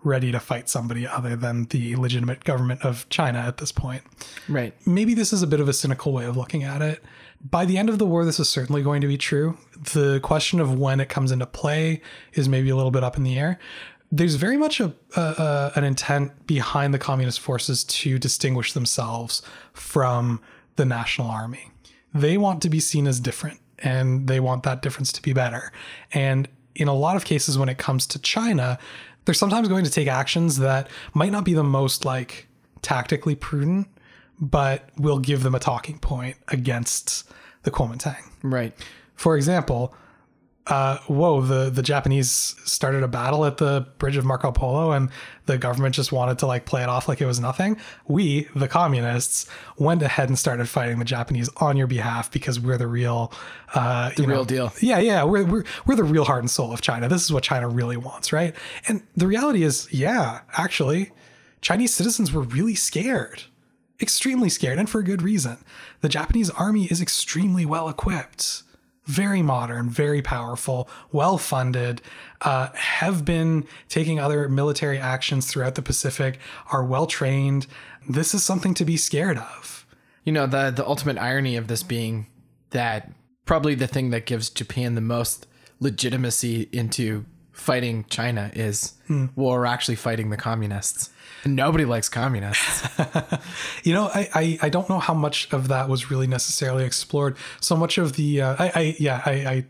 ready to fight somebody other than the legitimate government of China at this point right. maybe this is a bit of a cynical way of looking at it. By the end of the war, this is certainly going to be true. The question of when it comes into play is maybe a little bit up in the air. There's very much a, a, a an intent behind the communist forces to distinguish themselves from the national army. They want to be seen as different, and they want that difference to be better. And in a lot of cases, when it comes to China, they're sometimes going to take actions that might not be the most like tactically prudent, but will give them a talking point against the Kuomintang. Right. For example, uh, whoa, the, the Japanese started a battle at the bridge of Marco Polo and the government just wanted to like play it off like it was nothing. We, the communists, went ahead and started fighting the Japanese on your behalf because we're the real, uh, the real deal. Yeah, yeah, we're, we're, we're the real heart and soul of China. This is what China really wants, right? And the reality is, yeah, actually, Chinese citizens were really scared extremely scared and for a good reason. The Japanese army is extremely well equipped, very modern, very powerful, well funded, uh, have been taking other military actions throughout the Pacific, are well trained. This is something to be scared of. You know, the the ultimate irony of this being that probably the thing that gives Japan the most legitimacy into fighting China is well, we're actually fighting the communists. Nobody likes communists. You know, I, I, I don't know how much of that was really necessarily explored. So much of the, uh, I, I, yeah, I, I,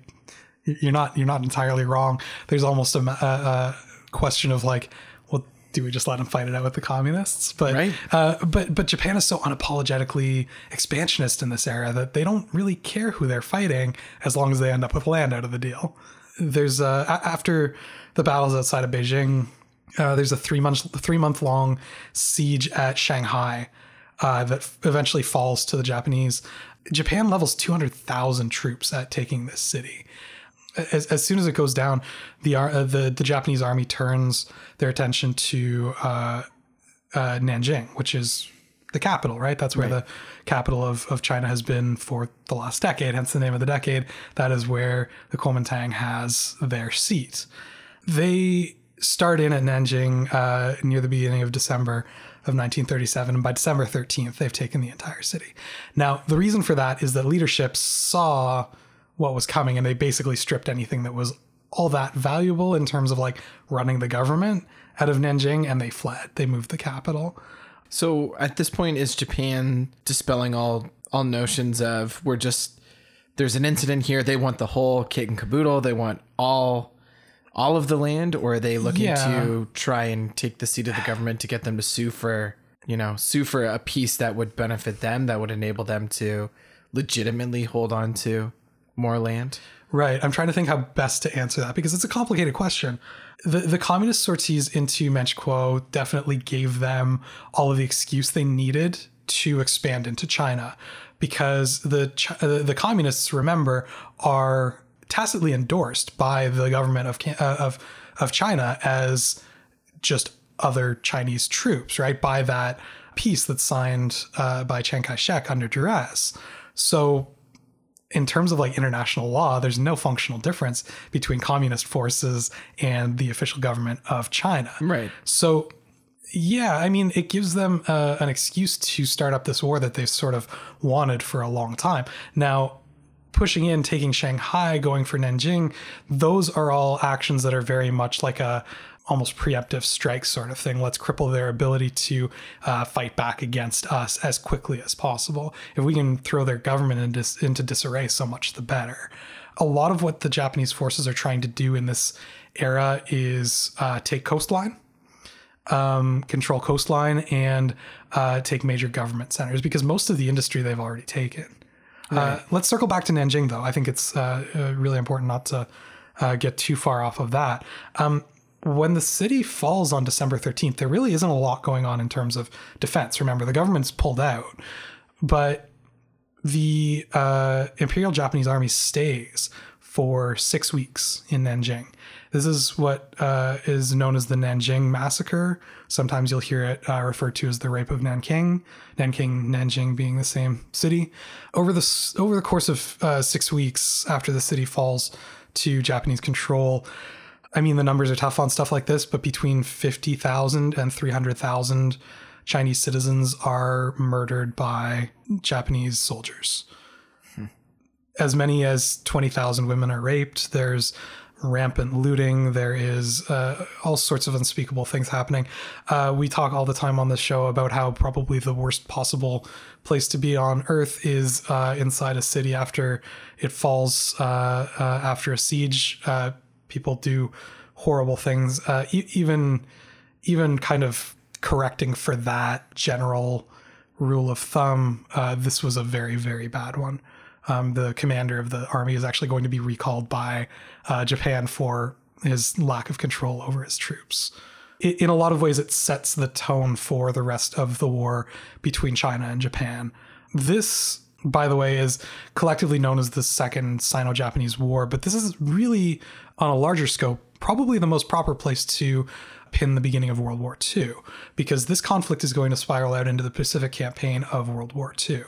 you're not, you're not entirely wrong. There's almost a, a, a question of like, well, do we just let them fight it out with the communists? But, Right. uh, but, but Japan is so unapologetically expansionist in this era that they don't really care who they're fighting as long as they end up with land out of the deal. There's, uh, after the battles outside of Beijing, Uh, there's a three month three month long siege at Shanghai uh, that eventually falls to the Japanese. Japan levels 200,000 troops at taking this city. As, as soon as it goes down, the uh, the the Japanese army turns their attention to uh, uh, Nanjing, which is the capital, right? That's where the capital of, of China has been for the last decade, hence the name of the decade. That is where the Kuomintang has their seat. They start in at Nanjing uh, near the beginning of December of 1937, and by December 13th, they've taken the entire city. Now, the reason for that is that leadership saw what was coming, and they basically stripped anything that was all that valuable in terms of like running the government out of Nanjing, and they fled. They moved the capital. So at this point, is Japan dispelling all all notions of we're just there's an incident here. They want the whole kit and caboodle. They want all all of the land, or are they looking Yeah. to try and take the seat of the government to get them to sue for you know sue for a piece that would benefit them, that would enable them to legitimately hold on to more land? Right. I'm trying to think how best to answer that because it's a complicated question. The the communist sorties into Manchukuo definitely gave them all of the excuse they needed to expand into China because the uh, the communists remember are tacitly endorsed by the government of uh, of of China as just other Chinese troops, right? By that peace that's signed uh, by Chiang Kai-shek under duress. So in terms of like international law, there's no functional difference between communist forces and the official government of China. Right. So, yeah, I mean, it gives them uh, an excuse to start up this war that they've sort of wanted for a long time. Now, pushing in, taking Shanghai, going for Nanjing, those are all actions that are very much like a almost preemptive strike sort of thing. Let's cripple their ability to uh, fight back against us as quickly as possible. If we can throw their government into, into disarray, so much the better. A lot of what the Japanese forces are trying to do in this era is uh, take coastline um, control coastline and uh, take major government centers because most of the industry they've already taken. Uh, let's circle back to Nanjing, though. I think it's uh, uh, really important not to uh, get too far off of that. Um, when the city falls on December 13th, there really isn't a lot going on in terms of defense. Remember, the government's pulled out, but the uh, Imperial Japanese Army stays for six weeks in Nanjing. This is what uh, is known as the Nanjing Massacre. Sometimes you'll hear it uh, referred to as the Rape of Nanking. Nanking, Nanjing being the same city. Over the over the course of uh, six weeks after the city falls to Japanese control, I mean the numbers are tough on stuff like this, but between 50,000 and 300,000 Chinese citizens are murdered by Japanese soldiers as many as 20,000 women are raped. There's rampant looting. There is uh, all sorts of unspeakable things happening. Uh, we talk all the time on this show about how probably the worst possible place to be on Earth is uh, inside a city after it falls, uh, uh, after a siege. People do horrible things. Uh, e- even, even kind of correcting for that general rule of thumb, uh, this was a very, very bad one um, the commander of the army is actually going to be recalled by uh, Japan for his lack of control over his troops. I- In a lot of ways, it sets the tone for the rest of the war between China and Japan. This, by the way, is collectively known as the Second Sino Japanese War, but this is really, on a larger scope, probably the most proper place to pin the beginning of World War II, because this conflict is going to spiral out into the Pacific campaign of World War II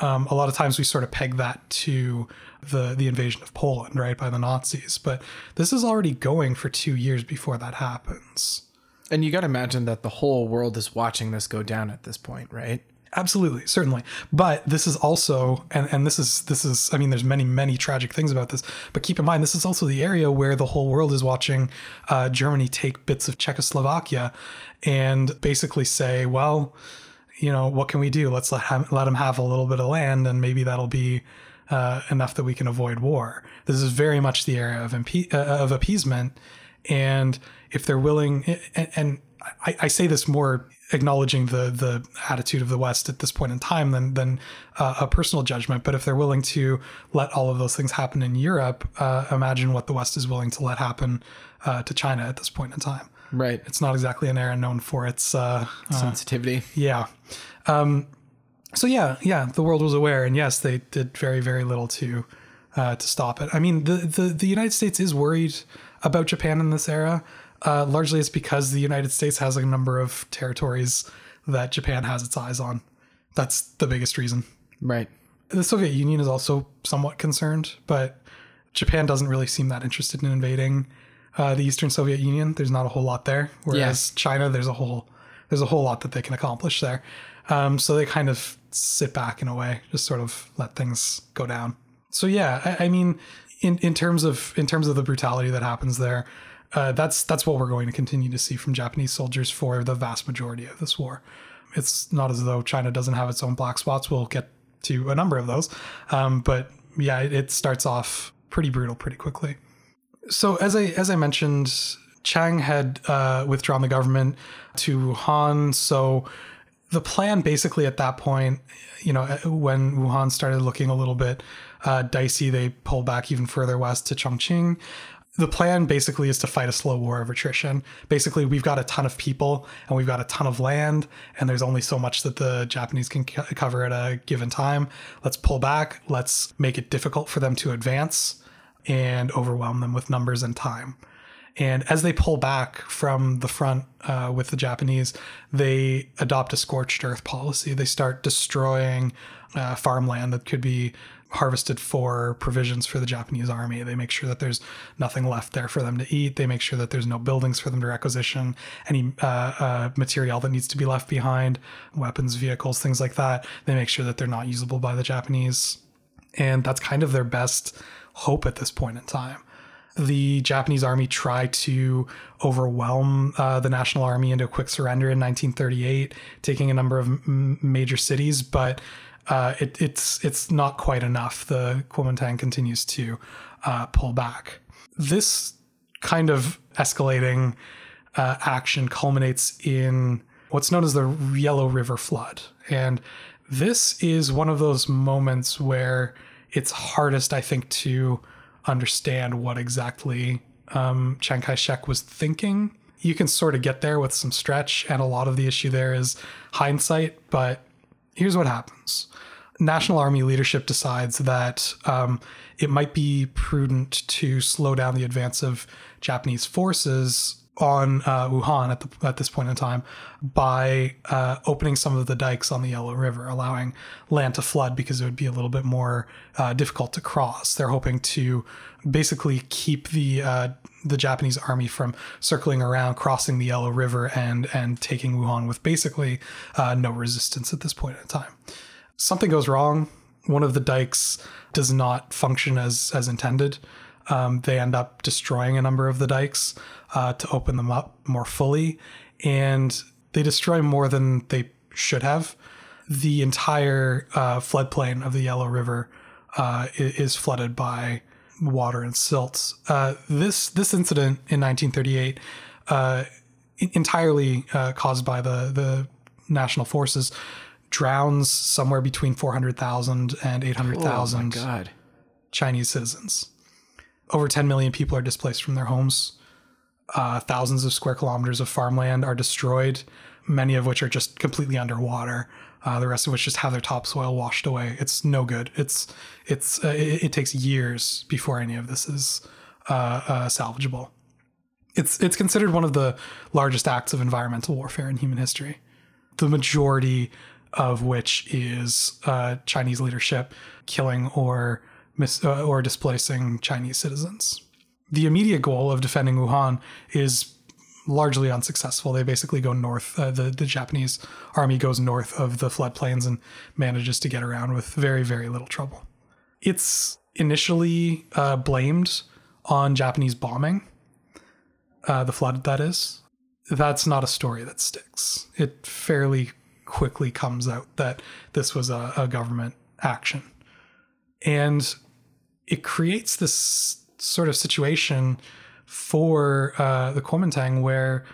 um, a lot of times we sort of peg that to the the invasion of Poland, right, by the Nazis. But this is already going for two years before that happens. And you got to imagine that the whole world is watching this go down at this point, right? Absolutely, certainly. But this is also, and, and this is this is, I mean, there's many many tragic things about this. But keep in mind, this is also the area where the whole world is watching uh, Germany take bits of Czechoslovakia and basically say, well, you know, what can we do? Let's let him, let them have a little bit of land, and maybe that'll be uh, enough that we can avoid war. This is very much the area of impe- uh, of appeasement, and if they're willing, and, and I, I say this more acknowledging the the attitude of the West at this point in time than than uh, a personal judgment. But if they're willing to let all of those things happen in Europe, uh, imagine what the West is willing to let happen uh, to China at this point in time. Right. It's not exactly an era known for its uh, uh, Sensitivity. yeah. Um, so yeah, yeah, the world was aware, and yes, they did very, very little to uh, to stop it. I mean, the, the the United States is worried about Japan in this era. Uh, largely, it's because the United States has a number of territories that Japan has its eyes on. That's the biggest reason. Right. The Soviet Union is also somewhat concerned, but Japan doesn't really seem that interested in invading uh, the Eastern Soviet Union. There's not a whole lot there. Whereas China, there's a whole there's a whole lot that they can accomplish there. Um, so they kind of sit back in a way, just sort of let things go down. So yeah, I, I mean, in in terms of in terms of the brutality that happens there, uh, that's that's what we're going to continue to see from Japanese soldiers for the vast majority of this war. It's not as though China doesn't have its own black spots. We'll get to a number of those, um, but yeah, it, it starts off pretty brutal pretty quickly. So as I as I mentioned, Chiang had uh, withdrawn the government to Wuhan. So the plan basically at that point, you know, when Wuhan started looking a little bit uh, dicey, they pulled back even further west to Chongqing. The plan basically is to fight a slow war of attrition. Basically, we've got a ton of people and we've got a ton of land, and there's only so much that the Japanese can cover at a given time. Let's pull back. Let's make it difficult for them to advance and overwhelm them with numbers and time. And as they pull back from the front uh, with the Japanese, they adopt a scorched earth policy. They start destroying uh, farmland that could be harvested for provisions for the Japanese army. They make sure that there's nothing left there for them to eat. They make sure that there's no buildings for them to requisition, any uh, uh, material that needs to be left behind, weapons, vehicles, things like that. They make sure that they're not usable by the Japanese. And that's kind of their best hope at this point in time the Japanese army tried to overwhelm uh, the National Army into a quick surrender in 1938, taking a number of m- major cities, but uh, it, it's it's not quite enough. The Kuomintang continues to uh, pull back. This kind of escalating uh, action culminates in what's known as the Yellow River Flood, and this is one of those moments where it's hardest, I think, to understand what exactly um, Chiang Kai shek was thinking. You can sort of get there with some stretch, and a lot of the issue there is hindsight, but here's what happens. National Army leadership decides that um, it might be prudent to slow down the advance of Japanese forces on uh, Wuhan at, the, at this point in time by uh, opening some of the dikes on the Yellow River, allowing land to flood because it would be a little bit more uh, difficult to cross. They're hoping to basically keep the uh, the Japanese army from circling around, crossing the Yellow River, and and taking Wuhan with basically uh, no resistance at this point in time. Something goes wrong. One of the dikes does not function as as intended. Um, they end up destroying a number of the dikes uh, to open them up more fully, and they destroy more than they should have. The entire uh, floodplain of the Yellow River uh, is flooded by water and silts. Uh, this this incident in 1938, uh, entirely uh, caused by the the national forces, drowns somewhere between 400,000 and 800,000 Oh Chinese citizens. Over 10 million people are displaced from their homes. Uh, thousands of square kilometers of farmland are destroyed, many of which are just completely underwater. Uh, the rest of which just have their topsoil washed away. It's no good. It's it's uh, it, it takes years before any of this is uh, uh, salvageable. It's it's considered one of the largest acts of environmental warfare in human history. The majority of which is uh, Chinese leadership killing or mis- or displacing Chinese citizens. The immediate goal of defending Wuhan is largely unsuccessful. They basically go north. Uh, the the Japanese army goes north of the floodplains and manages to get around with very very little trouble. It's initially uh, blamed on Japanese bombing, uh, the flood that is. That's not a story that sticks. It fairly quickly comes out that this was a, a government action, and it creates this sort of situation for uh, the Kuomintang where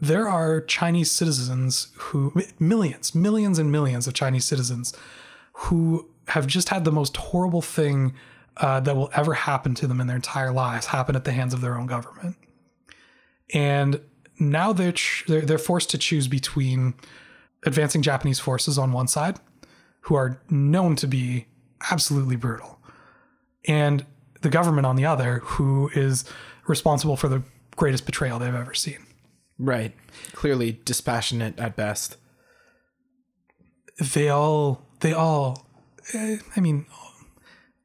there are Chinese citizens who, millions, millions and millions of Chinese citizens who have just had the most horrible thing uh, that will ever happen to them in their entire lives happen at the hands of their own government. And now they're, they're they're forced to choose between advancing Japanese forces on one side, who are known to be absolutely brutal, and the government on the other, who is responsible for the greatest betrayal they've ever seen. Right. Clearly dispassionate at best. They all they all eh, I mean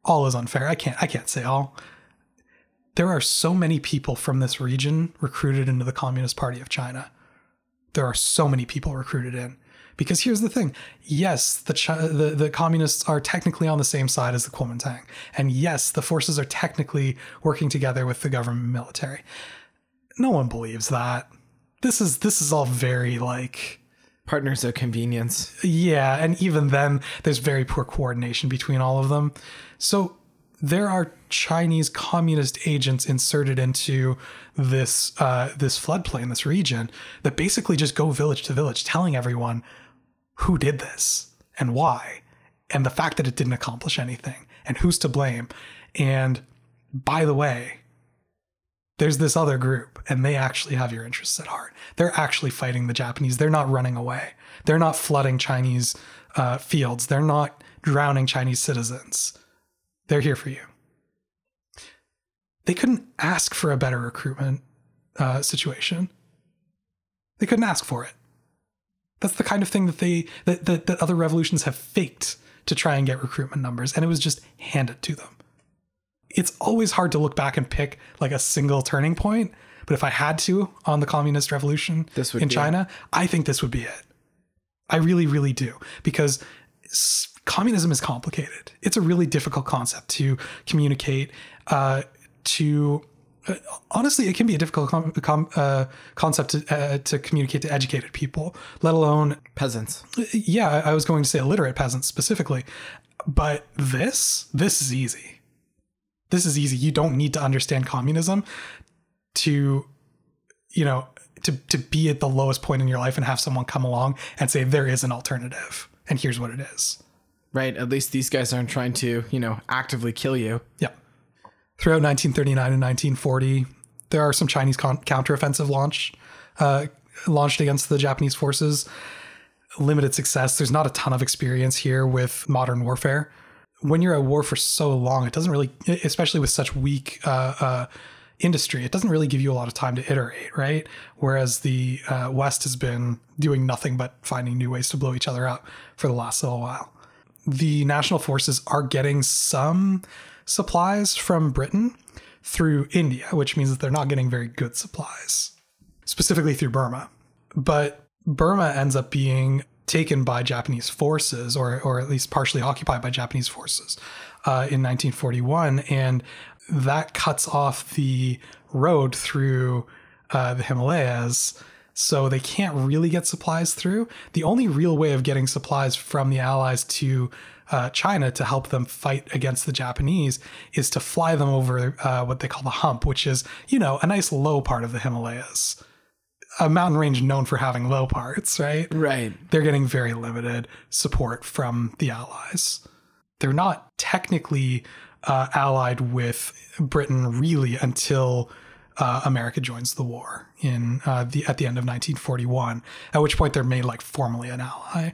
all is unfair. I can't I can't say all. There are so many people from this region recruited into the Communist Party of China. There are so many people recruited in. Because here's the thing: yes, the, Chi- the the communists are technically on the same side as the Kuomintang, and yes, the forces are technically working together with the government military. No one believes that. This is this is all very like Partners of convenience. yeah, and even then, there's very poor coordination between all of them. So there are Chinese communist agents inserted into this uh, this floodplain, this region, that basically just go village to village, telling everyone who did this and why, and the fact that it didn't accomplish anything, and who's to blame. And by the way, there's this other group and they actually have your interests at heart. They're actually fighting the Japanese. They're not running away. They're not flooding Chinese uh, fields. They're not drowning Chinese citizens. They're here for you. They couldn't ask for a better recruitment uh, situation. They couldn't ask for it. That's the kind of thing that they that, that that other revolutions have faked to try and get recruitment numbers, and it was just handed to them it's always hard to look back and pick like a single turning point. But if I had to on the communist revolution in China, I think this would be it. I really, really do because communism is complicated. It's a really difficult concept to communicate. Uh, to honestly, it can be a difficult com- com- uh, concept to, uh, to communicate to educated people, let alone Peasants. yeah, I I was going to say illiterate peasants specifically, but this this is easy. This is easy. You don't need to understand communism to, you know, to to be at the lowest point in your life and have someone come along and say there is an alternative and here's what it is. Right. At least these guys aren't trying to, you know, actively kill you. Yeah. Throughout 1939 and 1940, there are some Chinese con- counteroffensive launch uh, launched against the Japanese forces. Limited success. There's not a ton of experience here with modern warfare. When you're at war for so long, it doesn't really, especially with such weak uh, uh, industry, it doesn't really give you a lot of time to iterate, right? Whereas the uh, West has been doing nothing but finding new ways to blow each other up for the last little while the national forces are getting some supplies from Britain through India, which means that they're not getting very good supplies, specifically through Burma. But Burma ends up being taken by Japanese forces, or, or at least partially occupied by Japanese forces uh, in 1941. And that cuts off the road through uh, the Himalayas. So they can't really get supplies through. The only real way of getting supplies from the Allies to uh, China to help them fight against the Japanese is to fly them over uh, what they call the hump, which is, you know, a nice low part of the Himalayas. A mountain range known for having low parts, right? Right. they're getting very limited support from the Allies. They're not technically uh, allied with Britain really until uh, America joins the war in uh, the at the end of 1941. At which point they're made like formally an ally.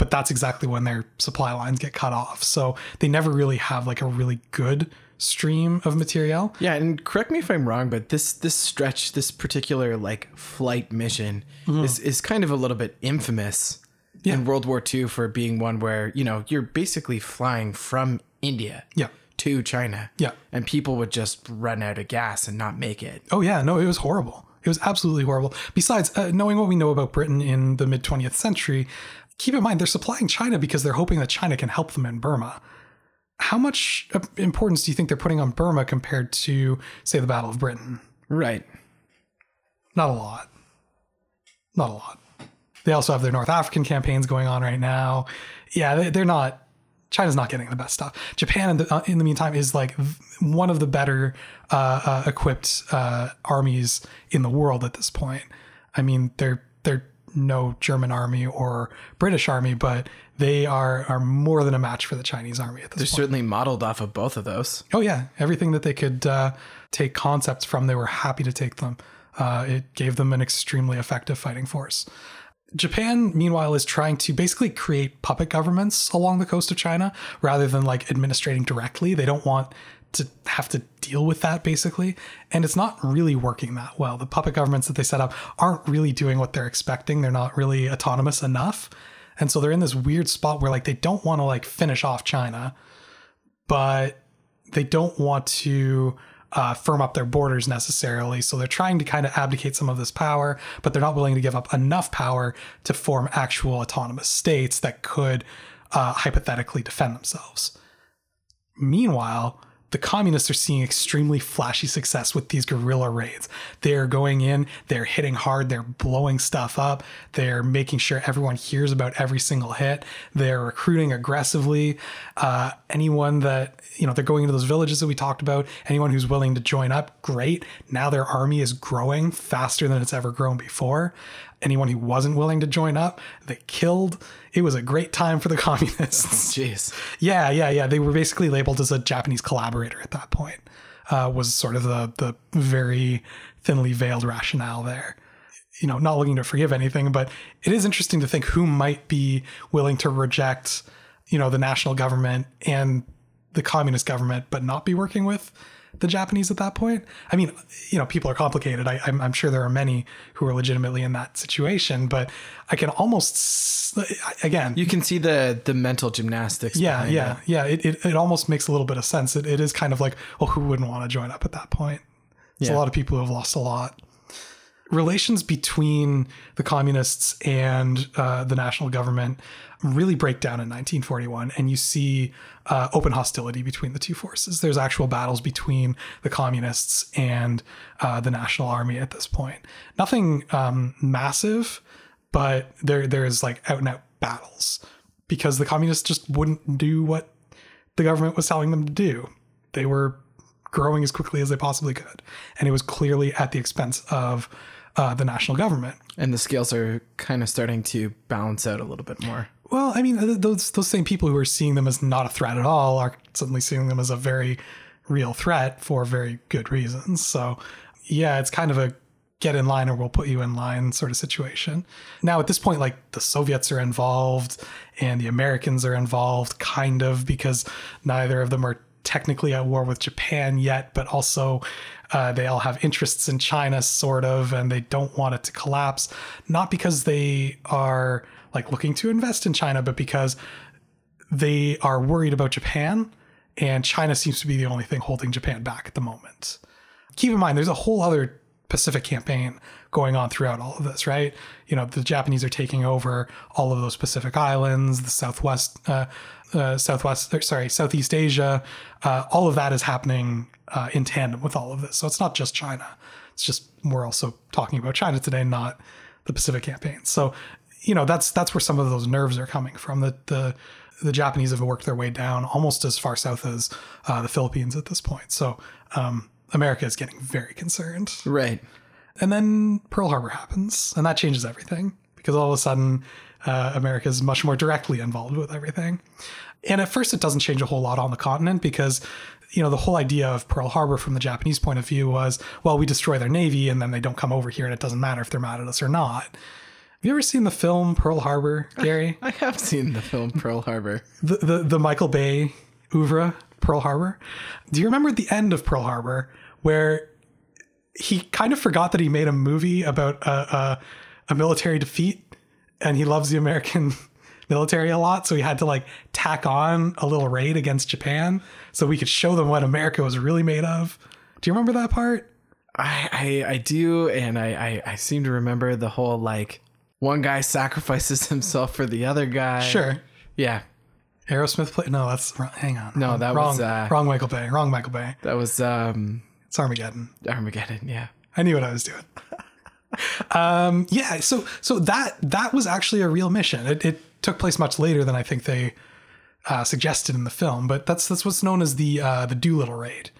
But that's exactly when their supply lines get cut off. So they never really have like a really good stream of material. Yeah, and correct me if I'm wrong, but this this stretch, this particular like flight mission is is kind of a little bit infamous in World War II for being one where, you know, you're basically flying from India Yeah. to China. Yeah. And people would just run out of gas and not make it. Oh yeah, no, it was horrible. It was absolutely horrible. Besides, uh, knowing what we know about Britain in the mid 20th century, keep in mind they're supplying China because they're hoping that China can help them in Burma. How much uh, importance do you think they're putting on Burma compared to, say, the Battle of Britain? Right. Not a lot. Not a lot. They also have their North African campaigns going on right now. Yeah, they, they're not. China's not getting the best stuff. Japan, in the, uh, in the meantime, is like one of the better uh, uh, equipped uh, armies in the world at this point. I mean, they're they're no German army or British army, but they are are more than a match for the Chinese army at this point. They're point. certainly modeled off of both of those. Oh yeah, everything that they could uh, take concepts from, they were happy to take them Uh, it gave them an extremely effective fighting force. Japan, meanwhile, is trying to basically create puppet governments along the coast of China rather than like administrating directly. They don't want to have to deal with that basically. And it's not really working that well. The puppet governments that they set up aren't really doing what they're expecting. They're not really autonomous enough. And so they're in this weird spot where like they don't want to like finish off China, but they don't want to uh, firm up their borders necessarily. So they're trying to kind of abdicate some of this power, but they're not willing to give up enough power to form actual autonomous states that could uh, hypothetically defend themselves. Meanwhile, the communists are seeing extremely flashy success with these guerrilla raids. They're going in, they're hitting hard, they're blowing stuff up, they're making sure everyone hears about every single hit, they're recruiting aggressively. Uh, anyone that, you know, they're going into those villages that we talked about, anyone who's willing to join up, great. Now their army is growing faster than it's ever grown before anyone who wasn't willing to join up, they killed. It was a great time for the communists. Jeez. yeah, yeah, yeah. They were basically labeled as a Japanese collaborator at that point. Uh, was sort of the the very thinly veiled rationale there. You know, not looking to forgive anything, but it is interesting to think who might be willing to reject, you know, the national government and the communist government, but not be working with the Japanese at that point. I mean, you know, people are complicated. I, am I'm sure there are many who are legitimately in that situation, but I can almost, again, you can see the the mental gymnastics. Yeah, yeah, that. yeah. It, it, it almost makes a little bit of sense. It, it is kind of like, well, who wouldn't want to join up at that point? There's yeah. a lot of people who have lost a lot relations between the communists and uh, the national government really break down in 1941, and you see uh, open hostility between the two forces. There's actual battles between the communists and uh, the national army at this point. Nothing um, massive, but there there is like out and out battles because the communists just wouldn't do what the government was telling them to do. They were growing as quickly as they possibly could, and it was clearly at the expense of uh, the national government. And the scales are kind of starting to balance out a little bit more. Well, I mean, those those same people who are seeing them as not a threat at all are suddenly seeing them as a very real threat for very good reasons. So, yeah, it's kind of a get in line or we'll put you in line sort of situation. Now, at this point, like the Soviets are involved and the Americans are involved, kind of, because neither of them are technically at war with Japan yet, but also uh, they all have interests in China, sort of, and they don't want it to collapse. Not because they are like looking to invest in China, but because they are worried about Japan, and China seems to be the only thing holding Japan back at the moment. Keep in mind, there's a whole other Pacific campaign going on throughout all of this, right? You know, the Japanese are taking over all of those Pacific islands, the Southwest, uh, uh, Southwest, sorry, Southeast Asia. Uh, all of that is happening uh, in tandem with all of this. So it's not just China. It's just we're also talking about China today, not the Pacific campaign. So you know that's that's where some of those nerves are coming from. The the the Japanese have worked their way down almost as far south as uh, the Philippines at this point. So um, America is getting very concerned. Right. And then Pearl Harbor happens, and that changes everything because all of a sudden uh, America is much more directly involved with everything. And at first, it doesn't change a whole lot on the continent because, you know, the whole idea of Pearl Harbor from the Japanese point of view was, well, we destroy their navy and then they don't come over here, and it doesn't matter if they're mad at us or not. Have you ever seen the film Pearl Harbor, Gary? I have seen the film Pearl Harbor. The the, the Michael Bay oeuvre, Pearl Harbor. Do you remember the end of Pearl Harbor where he kind of forgot that he made a movie about a, a, a military defeat and he loves the American military a lot, so he had to like tack on a little raid against Japan so we could show them what America was really made of. Do you remember that part? I I, I do, and I, I I seem to remember the whole like one guy sacrifices himself for the other guy. Sure. Yeah. Aerosmith play. No, that's wrong. hang on. No, that wrong, was uh, wrong. Michael Bay. Wrong. Michael Bay. That was um. It's Armageddon. Armageddon. Yeah. I knew what I was doing. um. Yeah. So so that that was actually a real mission. It, it took place much later than I think they uh, suggested in the film, but that's that's what's known as the uh, the Doolittle raid.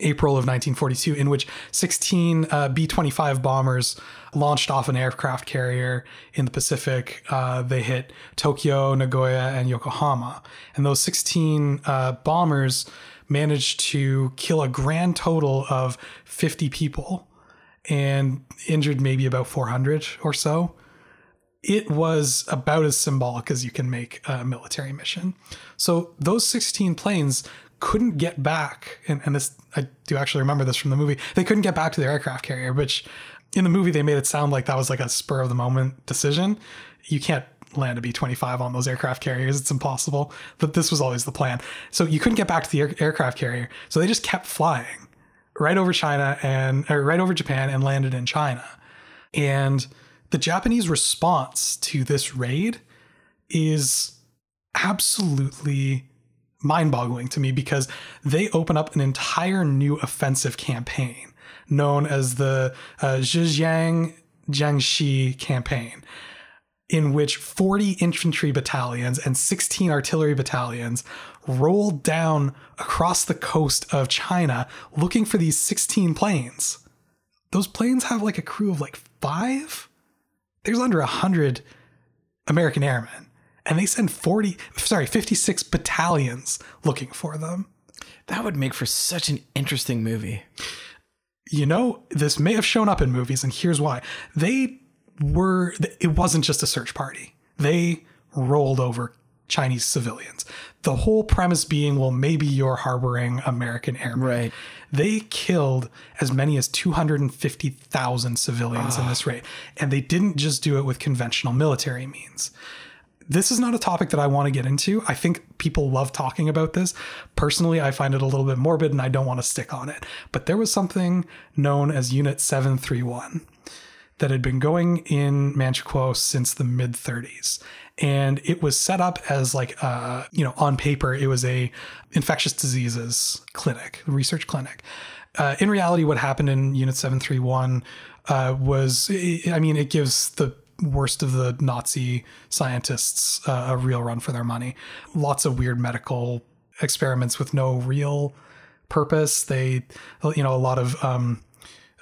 April of 1942, in which 16 uh, B 25 bombers launched off an aircraft carrier in the Pacific. Uh, they hit Tokyo, Nagoya, and Yokohama. And those 16 uh, bombers managed to kill a grand total of 50 people and injured maybe about 400 or so. It was about as symbolic as you can make a military mission. So those 16 planes couldn't get back, and, and this I do actually remember this from the movie. They couldn't get back to their aircraft carrier, which in the movie they made it sound like that was like a spur of the moment decision. You can't land a B 25 on those aircraft carriers. It's impossible. But this was always the plan. So you couldn't get back to the air- aircraft carrier. So they just kept flying right over China and right over Japan and landed in China. And the Japanese response to this raid is absolutely mind-boggling to me because they open up an entire new offensive campaign known as the uh, Zhejiang Jiangxi campaign in which 40 infantry battalions and 16 artillery battalions rolled down across the coast of China looking for these 16 planes. Those planes have like a crew of like five? There's under 100 American airmen. And they send 40, sorry, 56 battalions looking for them. That would make for such an interesting movie. You know, this may have shown up in movies, and here's why. They were it wasn't just a search party. They rolled over Chinese civilians. The whole premise being, well, maybe you're harboring American airmen. Right. They killed as many as 250,000 civilians in this ah. raid. And they didn't just do it with conventional military means. This is not a topic that I want to get into. I think people love talking about this. Personally, I find it a little bit morbid and I don't want to stick on it. But there was something known as Unit 731 that had been going in Manchukuo since the mid 30s. And it was set up as like, uh, you know, on paper, it was a infectious diseases clinic, research clinic. Uh, in reality, what happened in Unit 731 uh, was, I mean, it gives the worst of the Nazi scientists uh, a real run for their money. Lots of weird medical experiments with no real purpose. They, you know, a lot of um,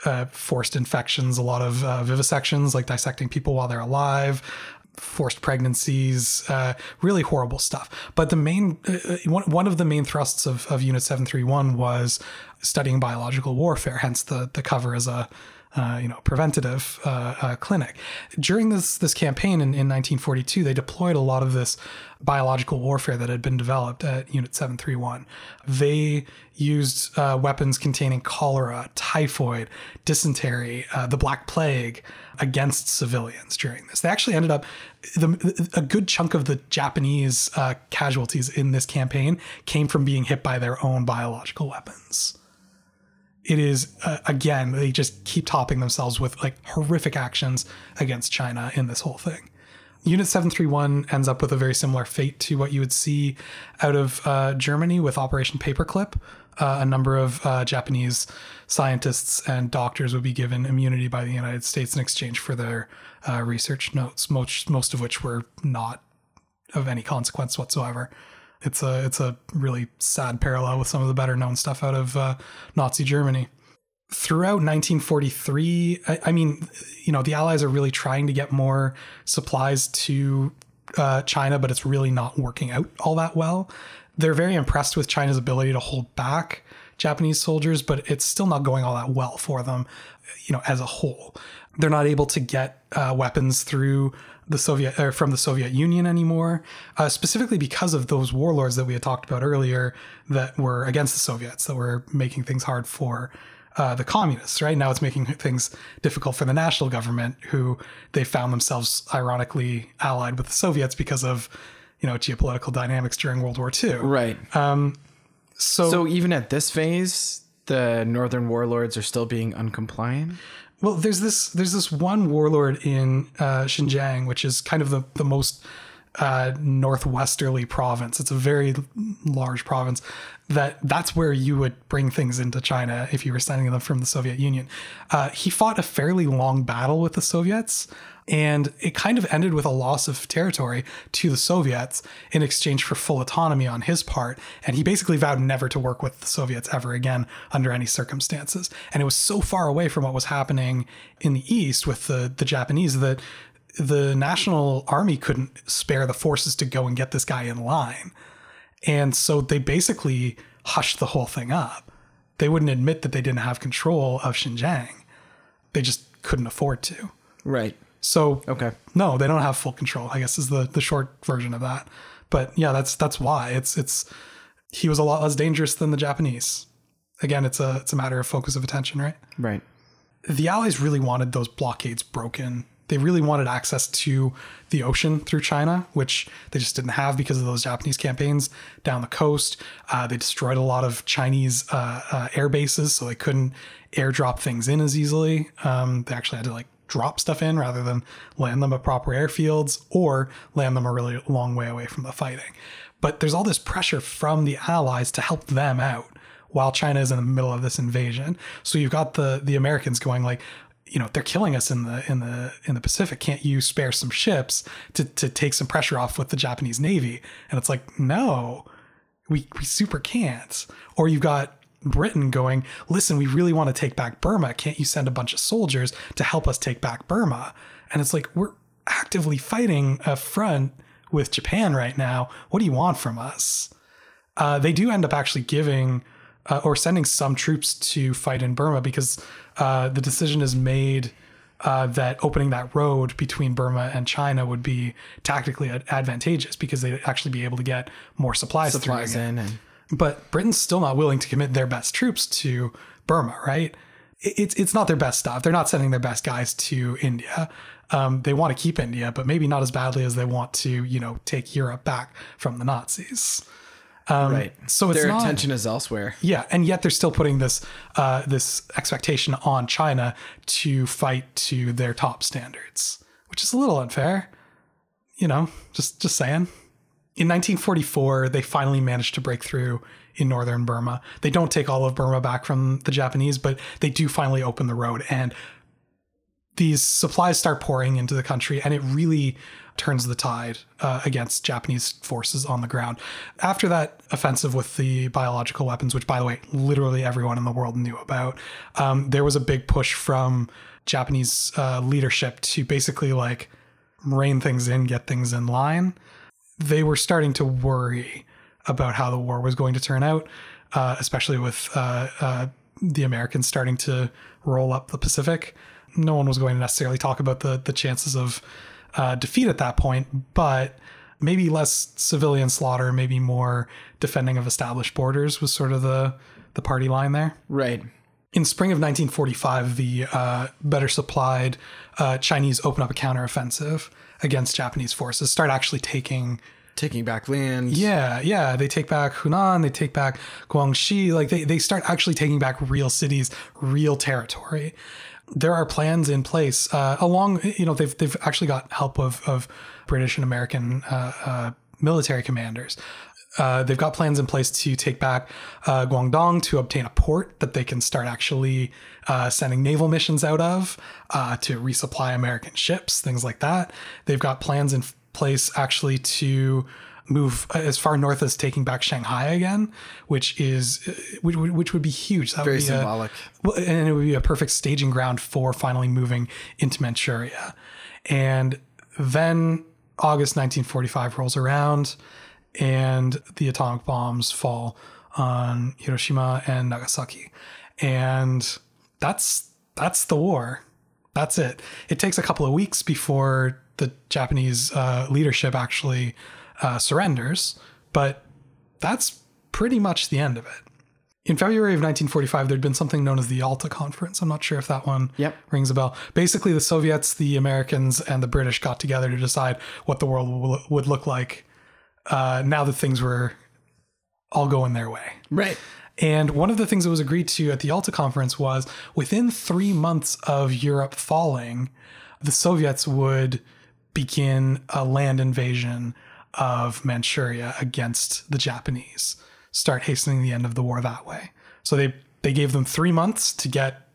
uh, forced infections, a lot of uh, vivisections, like dissecting people while they're alive, forced pregnancies, uh, really horrible stuff. But the main, uh, one, one of the main thrusts of, of Unit 731 was studying biological warfare, hence the, the cover as a uh, you know, preventative uh, uh, clinic. During this this campaign in, in 1942, they deployed a lot of this biological warfare that had been developed at Unit 731. They used uh, weapons containing cholera, typhoid, dysentery, uh, the Black Plague against civilians during this. They actually ended up the, a good chunk of the Japanese uh, casualties in this campaign came from being hit by their own biological weapons it is uh, again they just keep topping themselves with like horrific actions against China in this whole thing. Unit 731 ends up with a very similar fate to what you would see out of uh, Germany with Operation Paperclip. Uh, a number of uh, Japanese scientists and doctors would be given immunity by the United States in exchange for their uh, research notes, most, most of which were not of any consequence whatsoever it's a it's a really sad parallel with some of the better known stuff out of uh, Nazi Germany. Throughout 1943, I, I, mean, you know, the Allies are really trying to get more supplies to uh, China, but it's really not working out all that well. They're very impressed with China's ability to hold back Japanese soldiers, but it's still not going all that well for them, you know, as a whole. They're not able to get uh, weapons through the Soviet or from the Soviet Union anymore, uh, specifically because of those warlords that we had talked about earlier that were against the Soviets, that were making things hard for uh, the communists. Right now, it's making things difficult for the national government, who they found themselves ironically allied with the Soviets because of you know geopolitical dynamics during World War II. Right. Um, so, so even at this phase, the northern warlords are still being uncompliant. Well, there's this there's this one warlord in uh, Xinjiang, which is kind of the the most uh, northwesterly province. It's a very large province. That that's where you would bring things into China if you were sending them from the Soviet Union. Uh, he fought a fairly long battle with the Soviets, and it kind of ended with a loss of territory to the Soviets in exchange for full autonomy on his part. And he basically vowed never to work with the Soviets ever again under any circumstances. And it was so far away from what was happening in the East with the, the Japanese that the National Army couldn't spare the forces to go and get this guy in line. And so they basically hushed the whole thing up. They wouldn't admit that they didn't have control of Xinjiang they just couldn't afford to. Right. So Okay. no, they don't have full control. I guess is the the short version of that. But yeah, that's that's why it's it's he was a lot less dangerous than the Japanese. Again, it's a it's a matter of focus of attention, right? Right. The Allies really wanted those blockades broken. They really wanted access to the ocean through China, which they just didn't have because of those Japanese campaigns down the coast. Uh, they destroyed a lot of Chinese uh, uh, air bases, so they couldn't airdrop things in as easily. Um, they actually had to like drop stuff in rather than land them at proper airfields or land them a really long way away from the fighting. But there's all this pressure from the Allies to help them out while China is in the middle of this invasion. So you've got the the Americans going like, you know, they're killing us in the in the in the Pacific. Can't you spare some ships to to take some pressure off with the Japanese Navy? And it's like, no, we we super can't. Or you've got Britain going, listen, we really want to take back Burma. Can't you send a bunch of soldiers to help us take back Burma? And it's like, we're actively fighting a front with Japan right now. What do you want from us? Uh, they do end up actually giving uh, or sending some troops to fight in Burma because uh, the decision is made uh, that opening that road between Burma and China would be tactically advantageous because they'd actually be able to get more supplies, Supplies in and But Britain's still not willing to commit their best troops to Burma, right? It's it's not their best stuff. They're not sending their best guys to India. Um, they want to keep India, but maybe not as badly as they want to, you know, take Europe back from the Nazis. Right. so it's their not- attention is elsewhere. Yeah, and yet they're still putting this uh, this expectation on China to fight to their top standards, which is a little unfair. You know, just just saying. In 1944, they finally managed to break through in northern Burma. They don't take all of Burma back from the Japanese, but they do finally open the road, and these supplies start pouring into the country, and it really turns the tide uh, against Japanese forces on the ground. After that offensive with the biological weapons, which, by the way, literally everyone in the world knew about, um, there was a big push from Japanese uh, leadership to basically like rein things in, get things in line. They were starting to worry about how the war was going to turn out, uh, especially with uh, uh, the Americans starting to roll up the Pacific. No one was going to necessarily talk about the the chances of uh, defeat at that point, but maybe less civilian slaughter, maybe more defending of established borders was sort of the the party line there. Right. In spring of 1945, the uh, better supplied uh, Chinese open up a counteroffensive against Japanese forces, start actually taking Taking back land. yeah, yeah. They take back Hunan, they take back Guangxi. Like they, they start actually taking back real cities, real territory. There are plans in place uh, along, you know, they've, they've actually got help of, of British and American uh, uh, military commanders. Uh, they've got plans in place to take back uh, Guangdong to obtain a port that they can start actually sending naval missions out of to resupply American ships, things like that. They've got plans in place actually to move as far north as taking back Shanghai again, which is uh, which, would- which would be huge. That Very would be symbolic. well, and it would be a perfect staging ground for finally moving into Manchuria. And then August 1945 rolls around, and the atomic bombs fall on Hiroshima and Nagasaki, and that's that's the war. That's it. It takes a couple of weeks before the Japanese uh, leadership actually uh, surrenders, but that's pretty much the end of it. In February of 1945, there'd been something known as the Yalta Conference. I'm not sure if that one Yep. rings a bell. Basically, the Soviets, the Americans, and the British got together to decide what the world w- would look like uh, now that things were all going their way. Right. And one of the things that was agreed to at the Yalta conference was within three months of Europe falling, the Soviets would begin a land invasion of Manchuria against the Japanese, start hastening the end of the war that way. So they, they gave them three months to get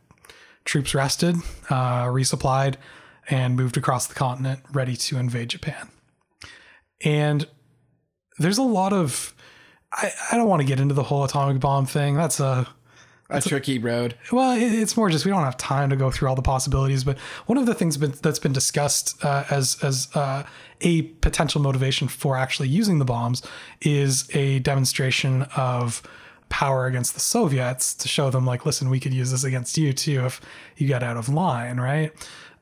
troops rested, uh, resupplied, and moved across the continent ready to invade Japan. And there's a lot of I, I don't want to get into the whole atomic bomb thing. That's a A tricky road. well, it, it's more just we don't have time to go through all the possibilities. But one of the things been, that's been discussed uh, as as uh, a potential motivation for actually using the bombs is a demonstration of power against the Soviets to show them, like, listen, we could use this against you too if you get out of line, right?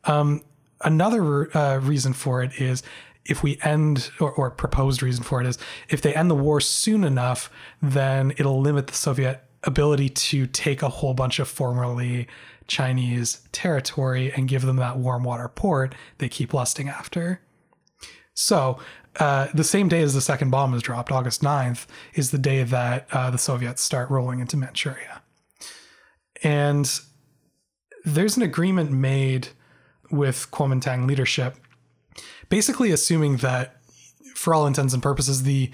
Um, another uh, reason for it is if we end, or, or proposed reason for it is if they end the war soon enough, then it'll limit the Soviet ability to take a whole bunch of formerly Chinese territory and give them that warm water port they keep lusting after. So, uh, the same day as the second bomb is dropped, August 9th, is the day that uh, the Soviets start rolling into Manchuria. And there's an agreement made with Kuomintang leadership, basically assuming that, for all intents and purposes, the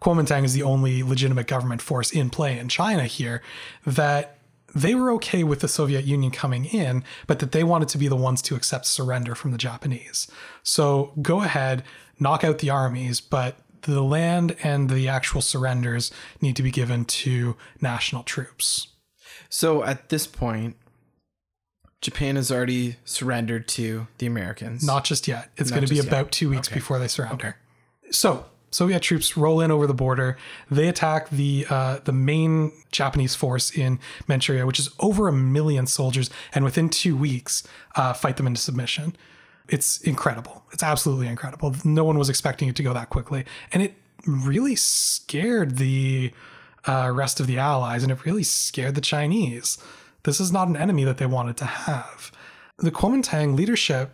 Kuomintang is the only legitimate government force in play in China here, that they were okay with the Soviet Union coming in, but that they wanted to be the ones to accept surrender from the Japanese. So go ahead, knock out the armies, but the land and the actual surrenders need to be given to national troops. So at this point, Japan has already surrendered to the Americans. Not just yet. It's Not going to be yet. about two weeks before they surrender. Okay. So Soviet troops roll in over the border. They attack the uh, the main Japanese force in Manchuria, which is over a million soldiers, and within two weeks, uh, fight them into submission. It's incredible. It's absolutely incredible. No one was expecting it to go that quickly, and it really scared the uh, rest of the Allies, and it really scared the Chinese. This is not an enemy that they wanted to have. The Kuomintang leadership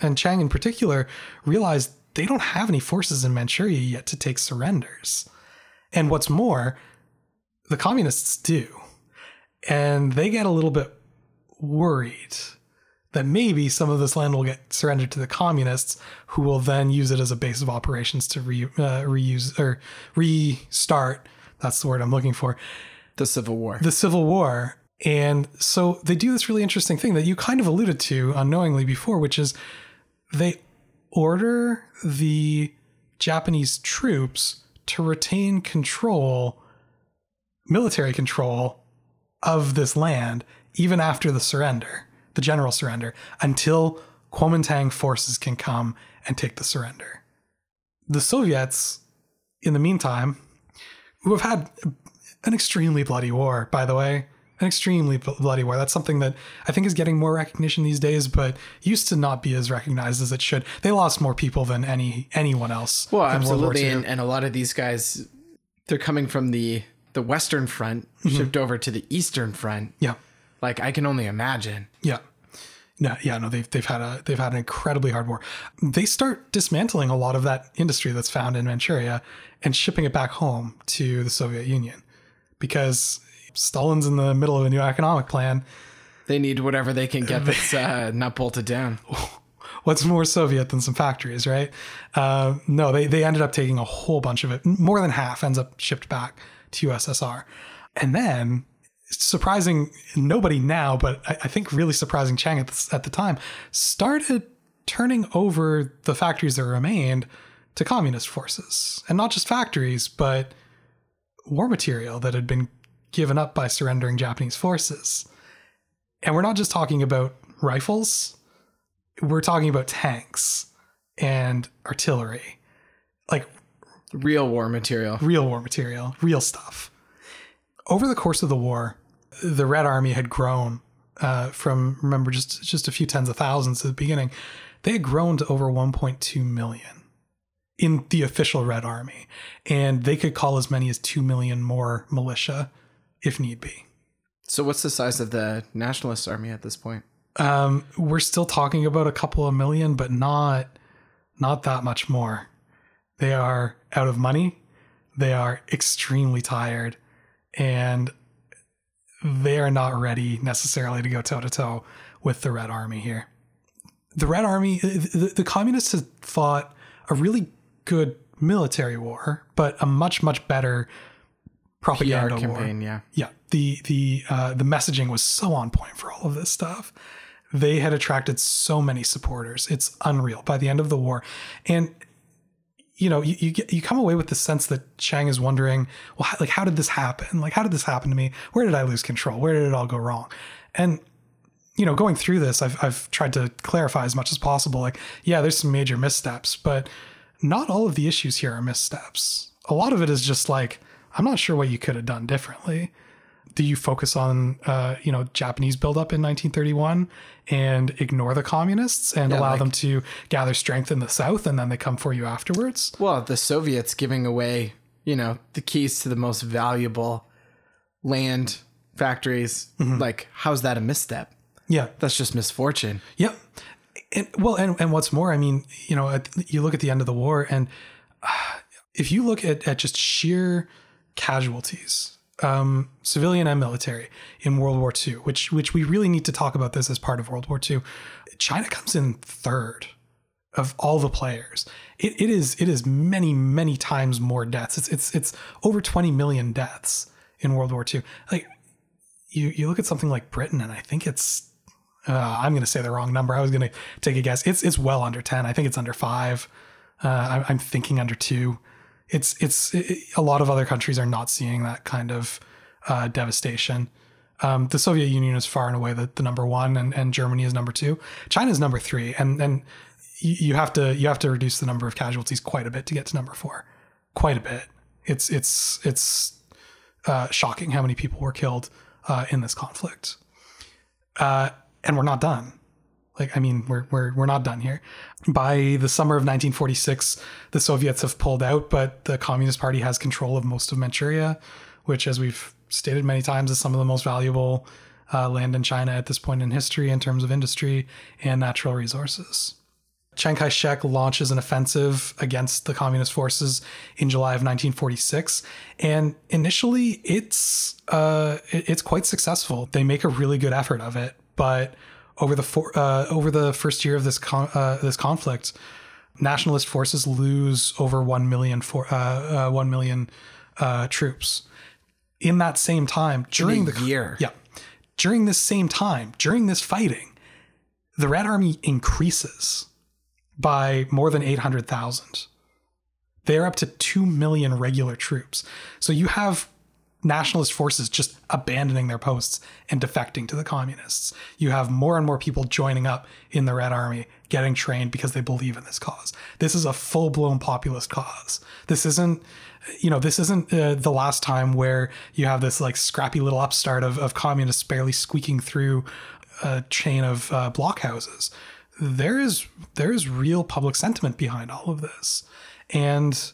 and Chiang in particular realized they don't have any forces in Manchuria yet to take surrenders. And what's more, the communists do. And they get a little bit worried that maybe some of this land will get surrendered to the communists, who will then use it as a base of operations to re, uh, reuse or restart. That's the word I'm looking for. the Civil War. The Civil War. And so they do this really interesting thing that you kind of alluded to unknowingly before, which is they order the Japanese troops to retain control, military control of this land, even after the surrender, the general surrender, until Kuomintang forces can come and take the surrender. The Soviets, in the meantime, who have had an extremely bloody war, by the way, an extremely bloody war. That's something that I think is getting more recognition these days, but used to not be as recognized as it should. They lost more people than any anyone else. well, in World War absolutely, and, and a lot of these guys, they're coming from the the Western Front, Mm-hmm. shipped over to the Eastern Front. yeah, Like I can only imagine. yeah. No, yeah, no, they've they've had a they've had an incredibly hard war. They start dismantling a lot of that industry that's found in Manchuria and shipping it back home to the Soviet Union because Stalin's in the middle of a new economic plan. They need whatever they can get that's uh, not bolted down. what's more Soviet than some factories, right? Uh, no, they, they ended up taking a whole bunch of it. More than half ends up shipped back to USSR. And then, surprising nobody now, but I, I think really surprising Chiang at the, at the time, started turning over the factories that remained to communist forces. And not just factories, but war material that had been given up by surrendering Japanese forces. And we're not just talking about rifles, we're talking about tanks and artillery, like Real war material. real war material, real stuff. Over the course of the war, the Red Army had grown uh, from remember just just a few tens of thousands at the beginning. They had grown to over 1.2 million in the official Red Army, and they could call as many as two million more militia if need be. So what's the size of the Nationalist Army at this point? Um, we're still talking about a couple of million, but not not that much more. They are out of money. They are extremely tired, and they are not ready necessarily to go toe to toe with the Red Army here. The Red Army, the, the communists had fought a really good military war, but a much much better PR propaganda war campaign, yeah. yeah the the uh, the messaging was so on point for all of this stuff. They had attracted so many supporters. It's unreal. By the end of the war and you know you you, get, you come away with the sense that chiang is wondering well how, like how did this happen? Like how did this happen to me? Where did i lose control? Where did it all go wrong? And you know going through this i've, I've tried to clarify as much as possible like yeah there's some major missteps but not all of the issues here are missteps. A lot of it is just like I'm not sure what you could have done differently. Do you focus on, uh, you know, Japanese buildup in 1931 and ignore the communists and allow like- them to gather strength in the south and then they come for you afterwards? Well, the Soviets giving away, you know, the keys to the most valuable land factories, like, how's that a misstep? Yeah. That's just misfortune. Yep. And, well, and, and what's more, I mean, you know, at, you look at the end of the war, and uh, if you look at, at just sheer casualties, um, civilian and military in World War II, which which we really need to talk about this as part of World War II, China comes in third of all the players. It, it is it is many many times more deaths. It's it's it's over 20 million deaths in World War II. Like you you look at something like Britain, and I think it's uh, I'm going to say the wrong number. I was going to take a guess. It's it's well under ten. I think it's under five. Uh, I'm, I'm thinking under two. It's it's it, a lot of other countries are not seeing that kind of uh, devastation. Um, the Soviet Union is far and away the, the number one, and, and Germany is number two. China is number three, and and you, have to you have to reduce the number of casualties quite a bit to get to number four. Quite a bit. It's it's it's uh, shocking how many people were killed uh, in this conflict. Uh, and we're not done. Like, I mean, we're, we're, we're not done here. By the summer of 1946, the Soviets have pulled out, but the Communist Party has control of most of Manchuria, which, as we've stated many times, is some of the most valuable uh, land in China at this point in history in terms of industry and natural resources. Chiang Kai shek launches an offensive against the communist forces in July of 1946. And initially, it's, uh, it's quite successful. They make a really good effort of it. But over the, for, uh, over the first year of this, con- uh, this conflict, nationalist forces lose over 1 million, for, uh, uh, 1 million uh, troops. In that same time, during the year. yeah. During this same time, during this fighting, the Red Army increases by more than 800,000. They're up to 2 million regular troops. So you have nationalist forces just abandoning their posts and defecting to the communists. You have more and more people joining up in the Red Army, getting trained because they believe in this cause. This is a full blown populist cause. This isn't, you know, this isn't uh, the last time where you have this like scrappy little upstart of, of communists barely squeaking through a chain of uh, blockhouses. There is there is real public sentiment behind all of this, and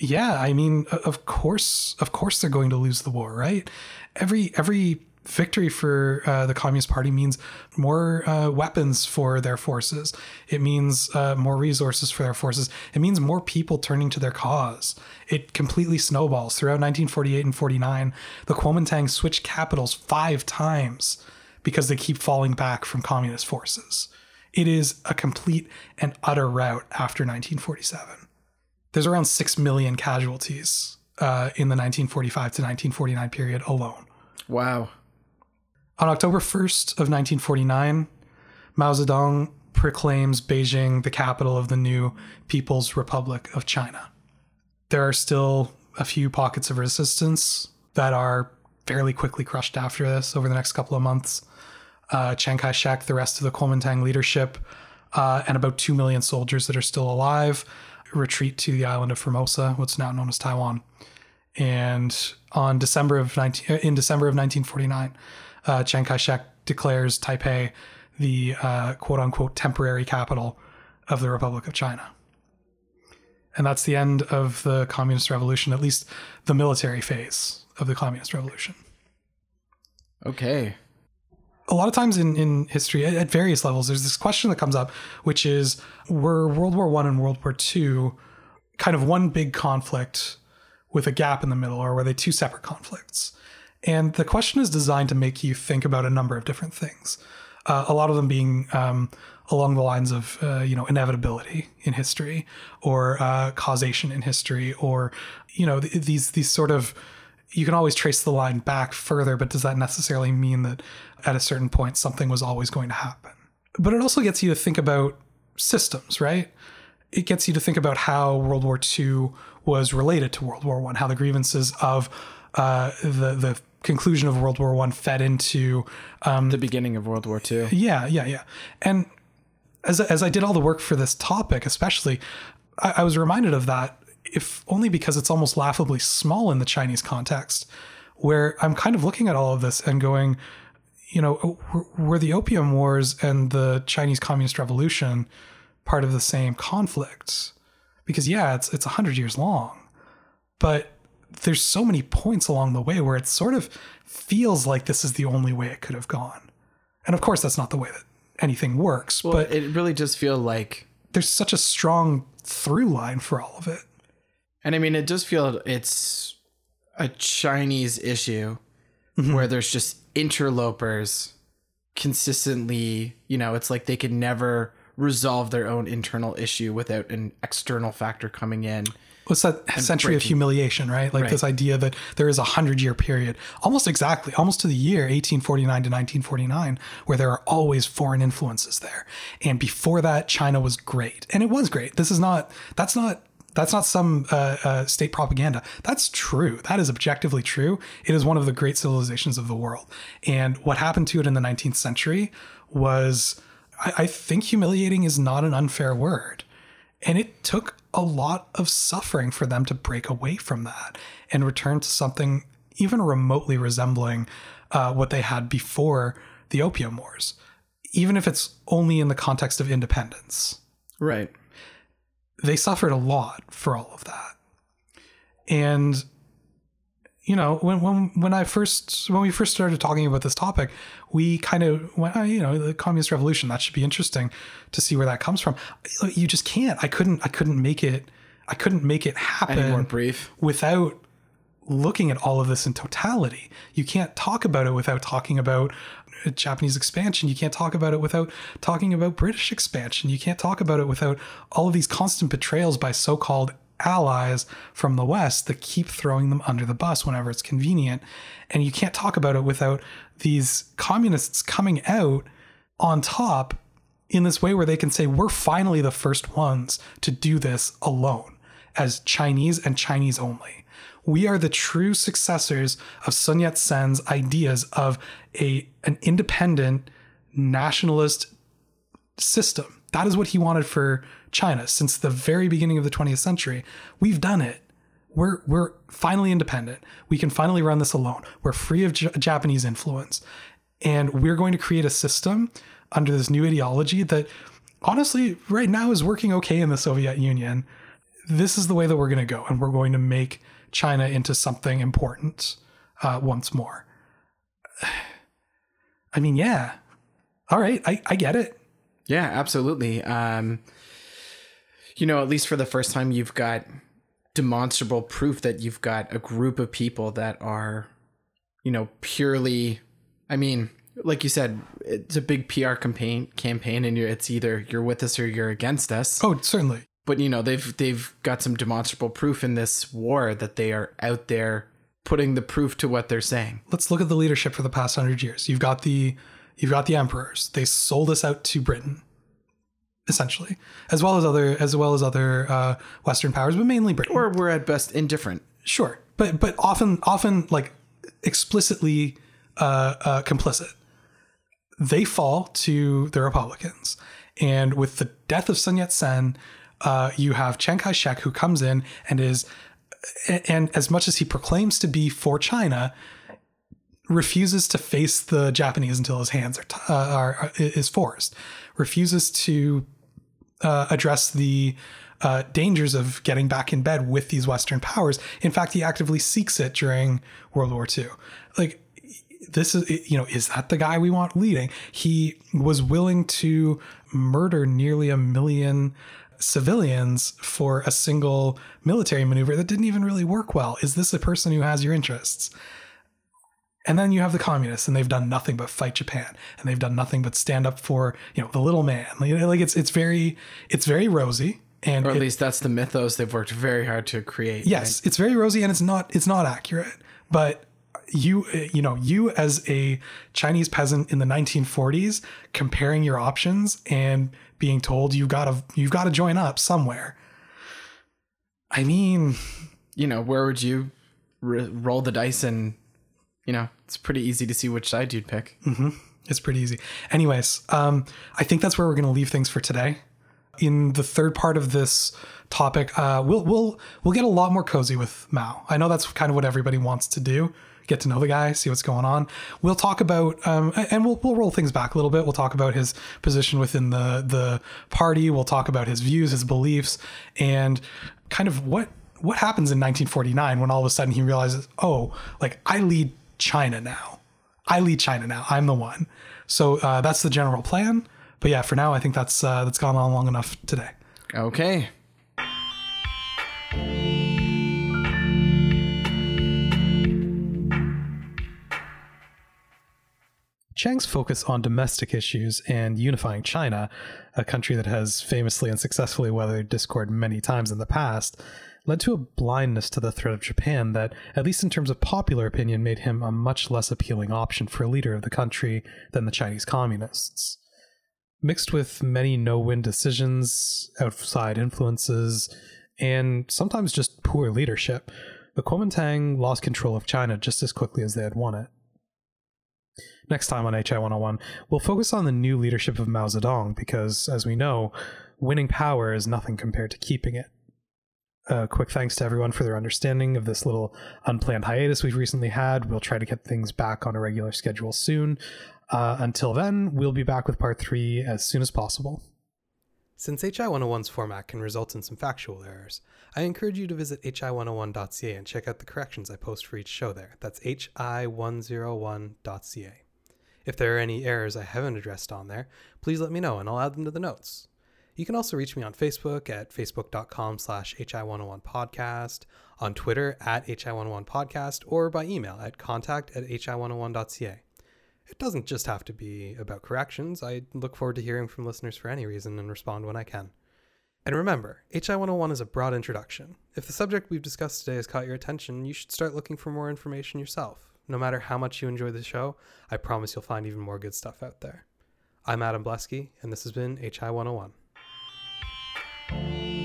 yeah, I mean, of course, of course, they're going to lose the war, right? Every every victory for uh, the Communist Party means more uh, weapons for their forces. It means uh, more resources for their forces. It means more people turning to their cause. It completely snowballs throughout 1948 and 49. The Kuomintang switched capitals five times because they keep falling back from communist forces. It is a complete and utter rout after 1947 there's around 6 million casualties uh, in the 1945 to 1949 period alone. Wow. On October 1st of 1949, Mao Zedong proclaims Beijing the capital of the new People's Republic of China. There are still a few pockets of resistance that are fairly quickly crushed after this over the next couple of months. Uh, Chiang Kai shek, the rest of the Kuomintang leadership, uh, and about 2 million soldiers that are still alive retreat to the island of Formosa, what's now known as Taiwan. And on December of 19, uh, in December of 1949, uh, Chiang Kai-shek declares Taipei the uh, quote unquote temporary capital of the Republic of China. And that's the end of the communist revolution, at least the military phase of the communist revolution. Okay. A lot of times in, in history at, various levels there's this question that comes up which is were world war one and world war two kind of one big conflict with a gap in the middle or were they two separate conflicts? And the question is designed to make you think about a number of different things uh, a lot of them being um, along the lines of uh, you know inevitability in history or uh, causation in history or you know th- these these sort of you can always trace the line back further, but does that necessarily mean that at a certain point something was always going to happen? But it also gets you to think about systems, right? It gets you to think about how World War II was related to World War One, how the grievances of uh, the the conclusion of World War One fed into The beginning of World War II. yeah, yeah, yeah. And as as I did all the work for this topic, especially, I, I was reminded of that if only because it's almost laughably small in the Chinese context, where I'm kind of looking at all of this and going, you know, were the Opium Wars and the Chinese Communist Revolution part of the same conflict? Because yeah, it's it's a hundred years long, but there's so many points along the way where it sort of feels like this is the only way it could have gone. And of course, that's not the way that anything works. Well, but it really does feel like there's such a strong through line for all of it. And I mean, it does feel it's a Chinese issue mm-hmm. where there's just interlopers consistently, you know, it's like they can never resolve their own internal issue without an external factor coming in. What's that century breaking. of humiliation, right? Like right. this idea that there is a hundred year period, almost exactly, almost to the year 1849 to 1949, where there are always foreign influences there. And before that, China was great. And it was great. This is not, that's not that's not some uh, uh, state propaganda. That's true. That is objectively true. It is one of the great civilizations of the world. And what happened to it in the 19th century was I, I think humiliating is not an unfair word. And it took a lot of suffering for them to break away from that and return to something even remotely resembling uh, what they had before the Opium Wars, even if it's only in the context of independence. Right. They suffered a lot for all of that. And you know, when when when I first when we first started talking about this topic, we kind of went, oh, you know, the communist revolution. That should be interesting to see where that comes from. You just can't. I couldn't. I couldn't make it. I couldn't make it happen. Any more brief without looking at all of this in totality. You can't talk about it without talking about Japanese expansion. You can't talk about it without talking about British expansion. You can't talk about it without all of these constant betrayals by so-called allies from the West that keep throwing them under the bus whenever it's convenient. And you can't talk about it without these communists coming out on top in this way where they can say, we're finally the first ones to do this alone as Chinese and Chinese only. We are the true successors of Sun Yat sen's ideas of a, an independent nationalist system. That is what he wanted for China since the very beginning of the 20th century. We've done it. We're we're finally independent. We can finally run this alone. We're free of J- Japanese influence, and we're going to create a system under this new ideology that, honestly, right now is working okay in the Soviet Union. This is the way that we're going to go, and we're going to make China into something important uh, once more. I mean, yeah. All right, I, I get it. Yeah, absolutely. Um, you know, at least for the first time, you've got demonstrable proof that you've got a group of people that are, you know, purely. I mean, like you said, it's a big PR campaign campaign, and it's either you're with us or you're against us. Oh, certainly. But you know, they've they've got some demonstrable proof in this war that they are out there putting the proof to what they're saying. Let's look at the leadership for the past hundred years. You've got the you've got the emperors. They sold us out to Britain essentially, as well as other as well as other uh, Western powers, but mainly Britain. Or we're at best indifferent. Sure, but but often often like explicitly uh, uh, complicit. They fall to the Republicans, and with the death of Sun Yat Sen, uh, you have Chiang Kai Shek who comes in and is, and as much as he proclaims to be for China, refuses to face the Japanese until his hands are, t- uh, are, are is forced, refuses to uh, address the uh, dangers of getting back in bed with these Western powers. In fact, he actively seeks it during World War II. Like, this is, you know, is that the guy we want leading? He was willing to murder nearly a million civilians for a single military maneuver that didn't even really work well. Is this a person who has your interests? And then you have the communists, and they've done nothing but fight Japan, and they've done nothing but stand up for you know the little man. Like, it's it's very it's very rosy, and or at it, least that's the mythos they've worked very hard to create. Yes, right? it's very rosy, and it's not it's not accurate. But you you know you as a Chinese peasant in the 1940s, comparing your options and being told you've got to you've got to join up somewhere. I mean, you know, where would you roll the dice and you know, it's pretty easy to see which side you'd pick. Mm-hmm. It's pretty easy. Anyways, um, I think that's where we're going to leave things for today. in the third part of this topic, uh, we'll we'll we'll get a lot more cozy with Mao. I know that's kind of what everybody wants to do. Get to know the guy, see what's going on. We'll talk about, um, and we'll we'll roll things back a little bit. We'll talk about his position within the the party. We'll talk about his views, his beliefs, and kind of what what happens in 1949 when all of a sudden he realizes, oh, like I lead China now. I lead China now. I'm the one. So uh, that's the general plan. But yeah, for now, I think that's uh, that's gone on long enough today. Okay. Chiang's focus on domestic issues and unifying China, a country that has famously and successfully weathered discord many times in the past, led to a blindness to the threat of Japan that, at least in terms of popular opinion, made him a much less appealing option for a leader of the country than the Chinese communists. Mixed with many no win decisions, outside influences, and sometimes just poor leadership, the Kuomintang lost control of China just as quickly as they had won it. Next time on HI 101, we'll focus on the new leadership of Mao Zedong because, as we know, winning power is nothing compared to keeping it. A quick thanks to everyone for their understanding of this little unplanned hiatus we've recently had. We'll try to get things back on a regular schedule soon. Uh, until then, we'll be back with part three as soon as possible. Since HI 101's format can result in some factual errors, I encourage you to visit hi101.ca and check out the corrections I post for each show there. That's hi101.ca. If there are any errors I haven't addressed on there, please let me know and I'll add them to the notes. You can also reach me on Facebook at facebook.com slash hi101podcast, on Twitter at hi101podcast, or by email at contact at hi101.ca. It doesn't just have to be about corrections. I look forward to hearing from listeners for any reason and respond when I can. And remember, HI 101 is a broad introduction. If the subject we've discussed today has caught your attention, you should start looking for more information yourself. No matter how much you enjoy the show, I promise you'll find even more good stuff out there. I'm Adam Blesky, and this has been HI 101.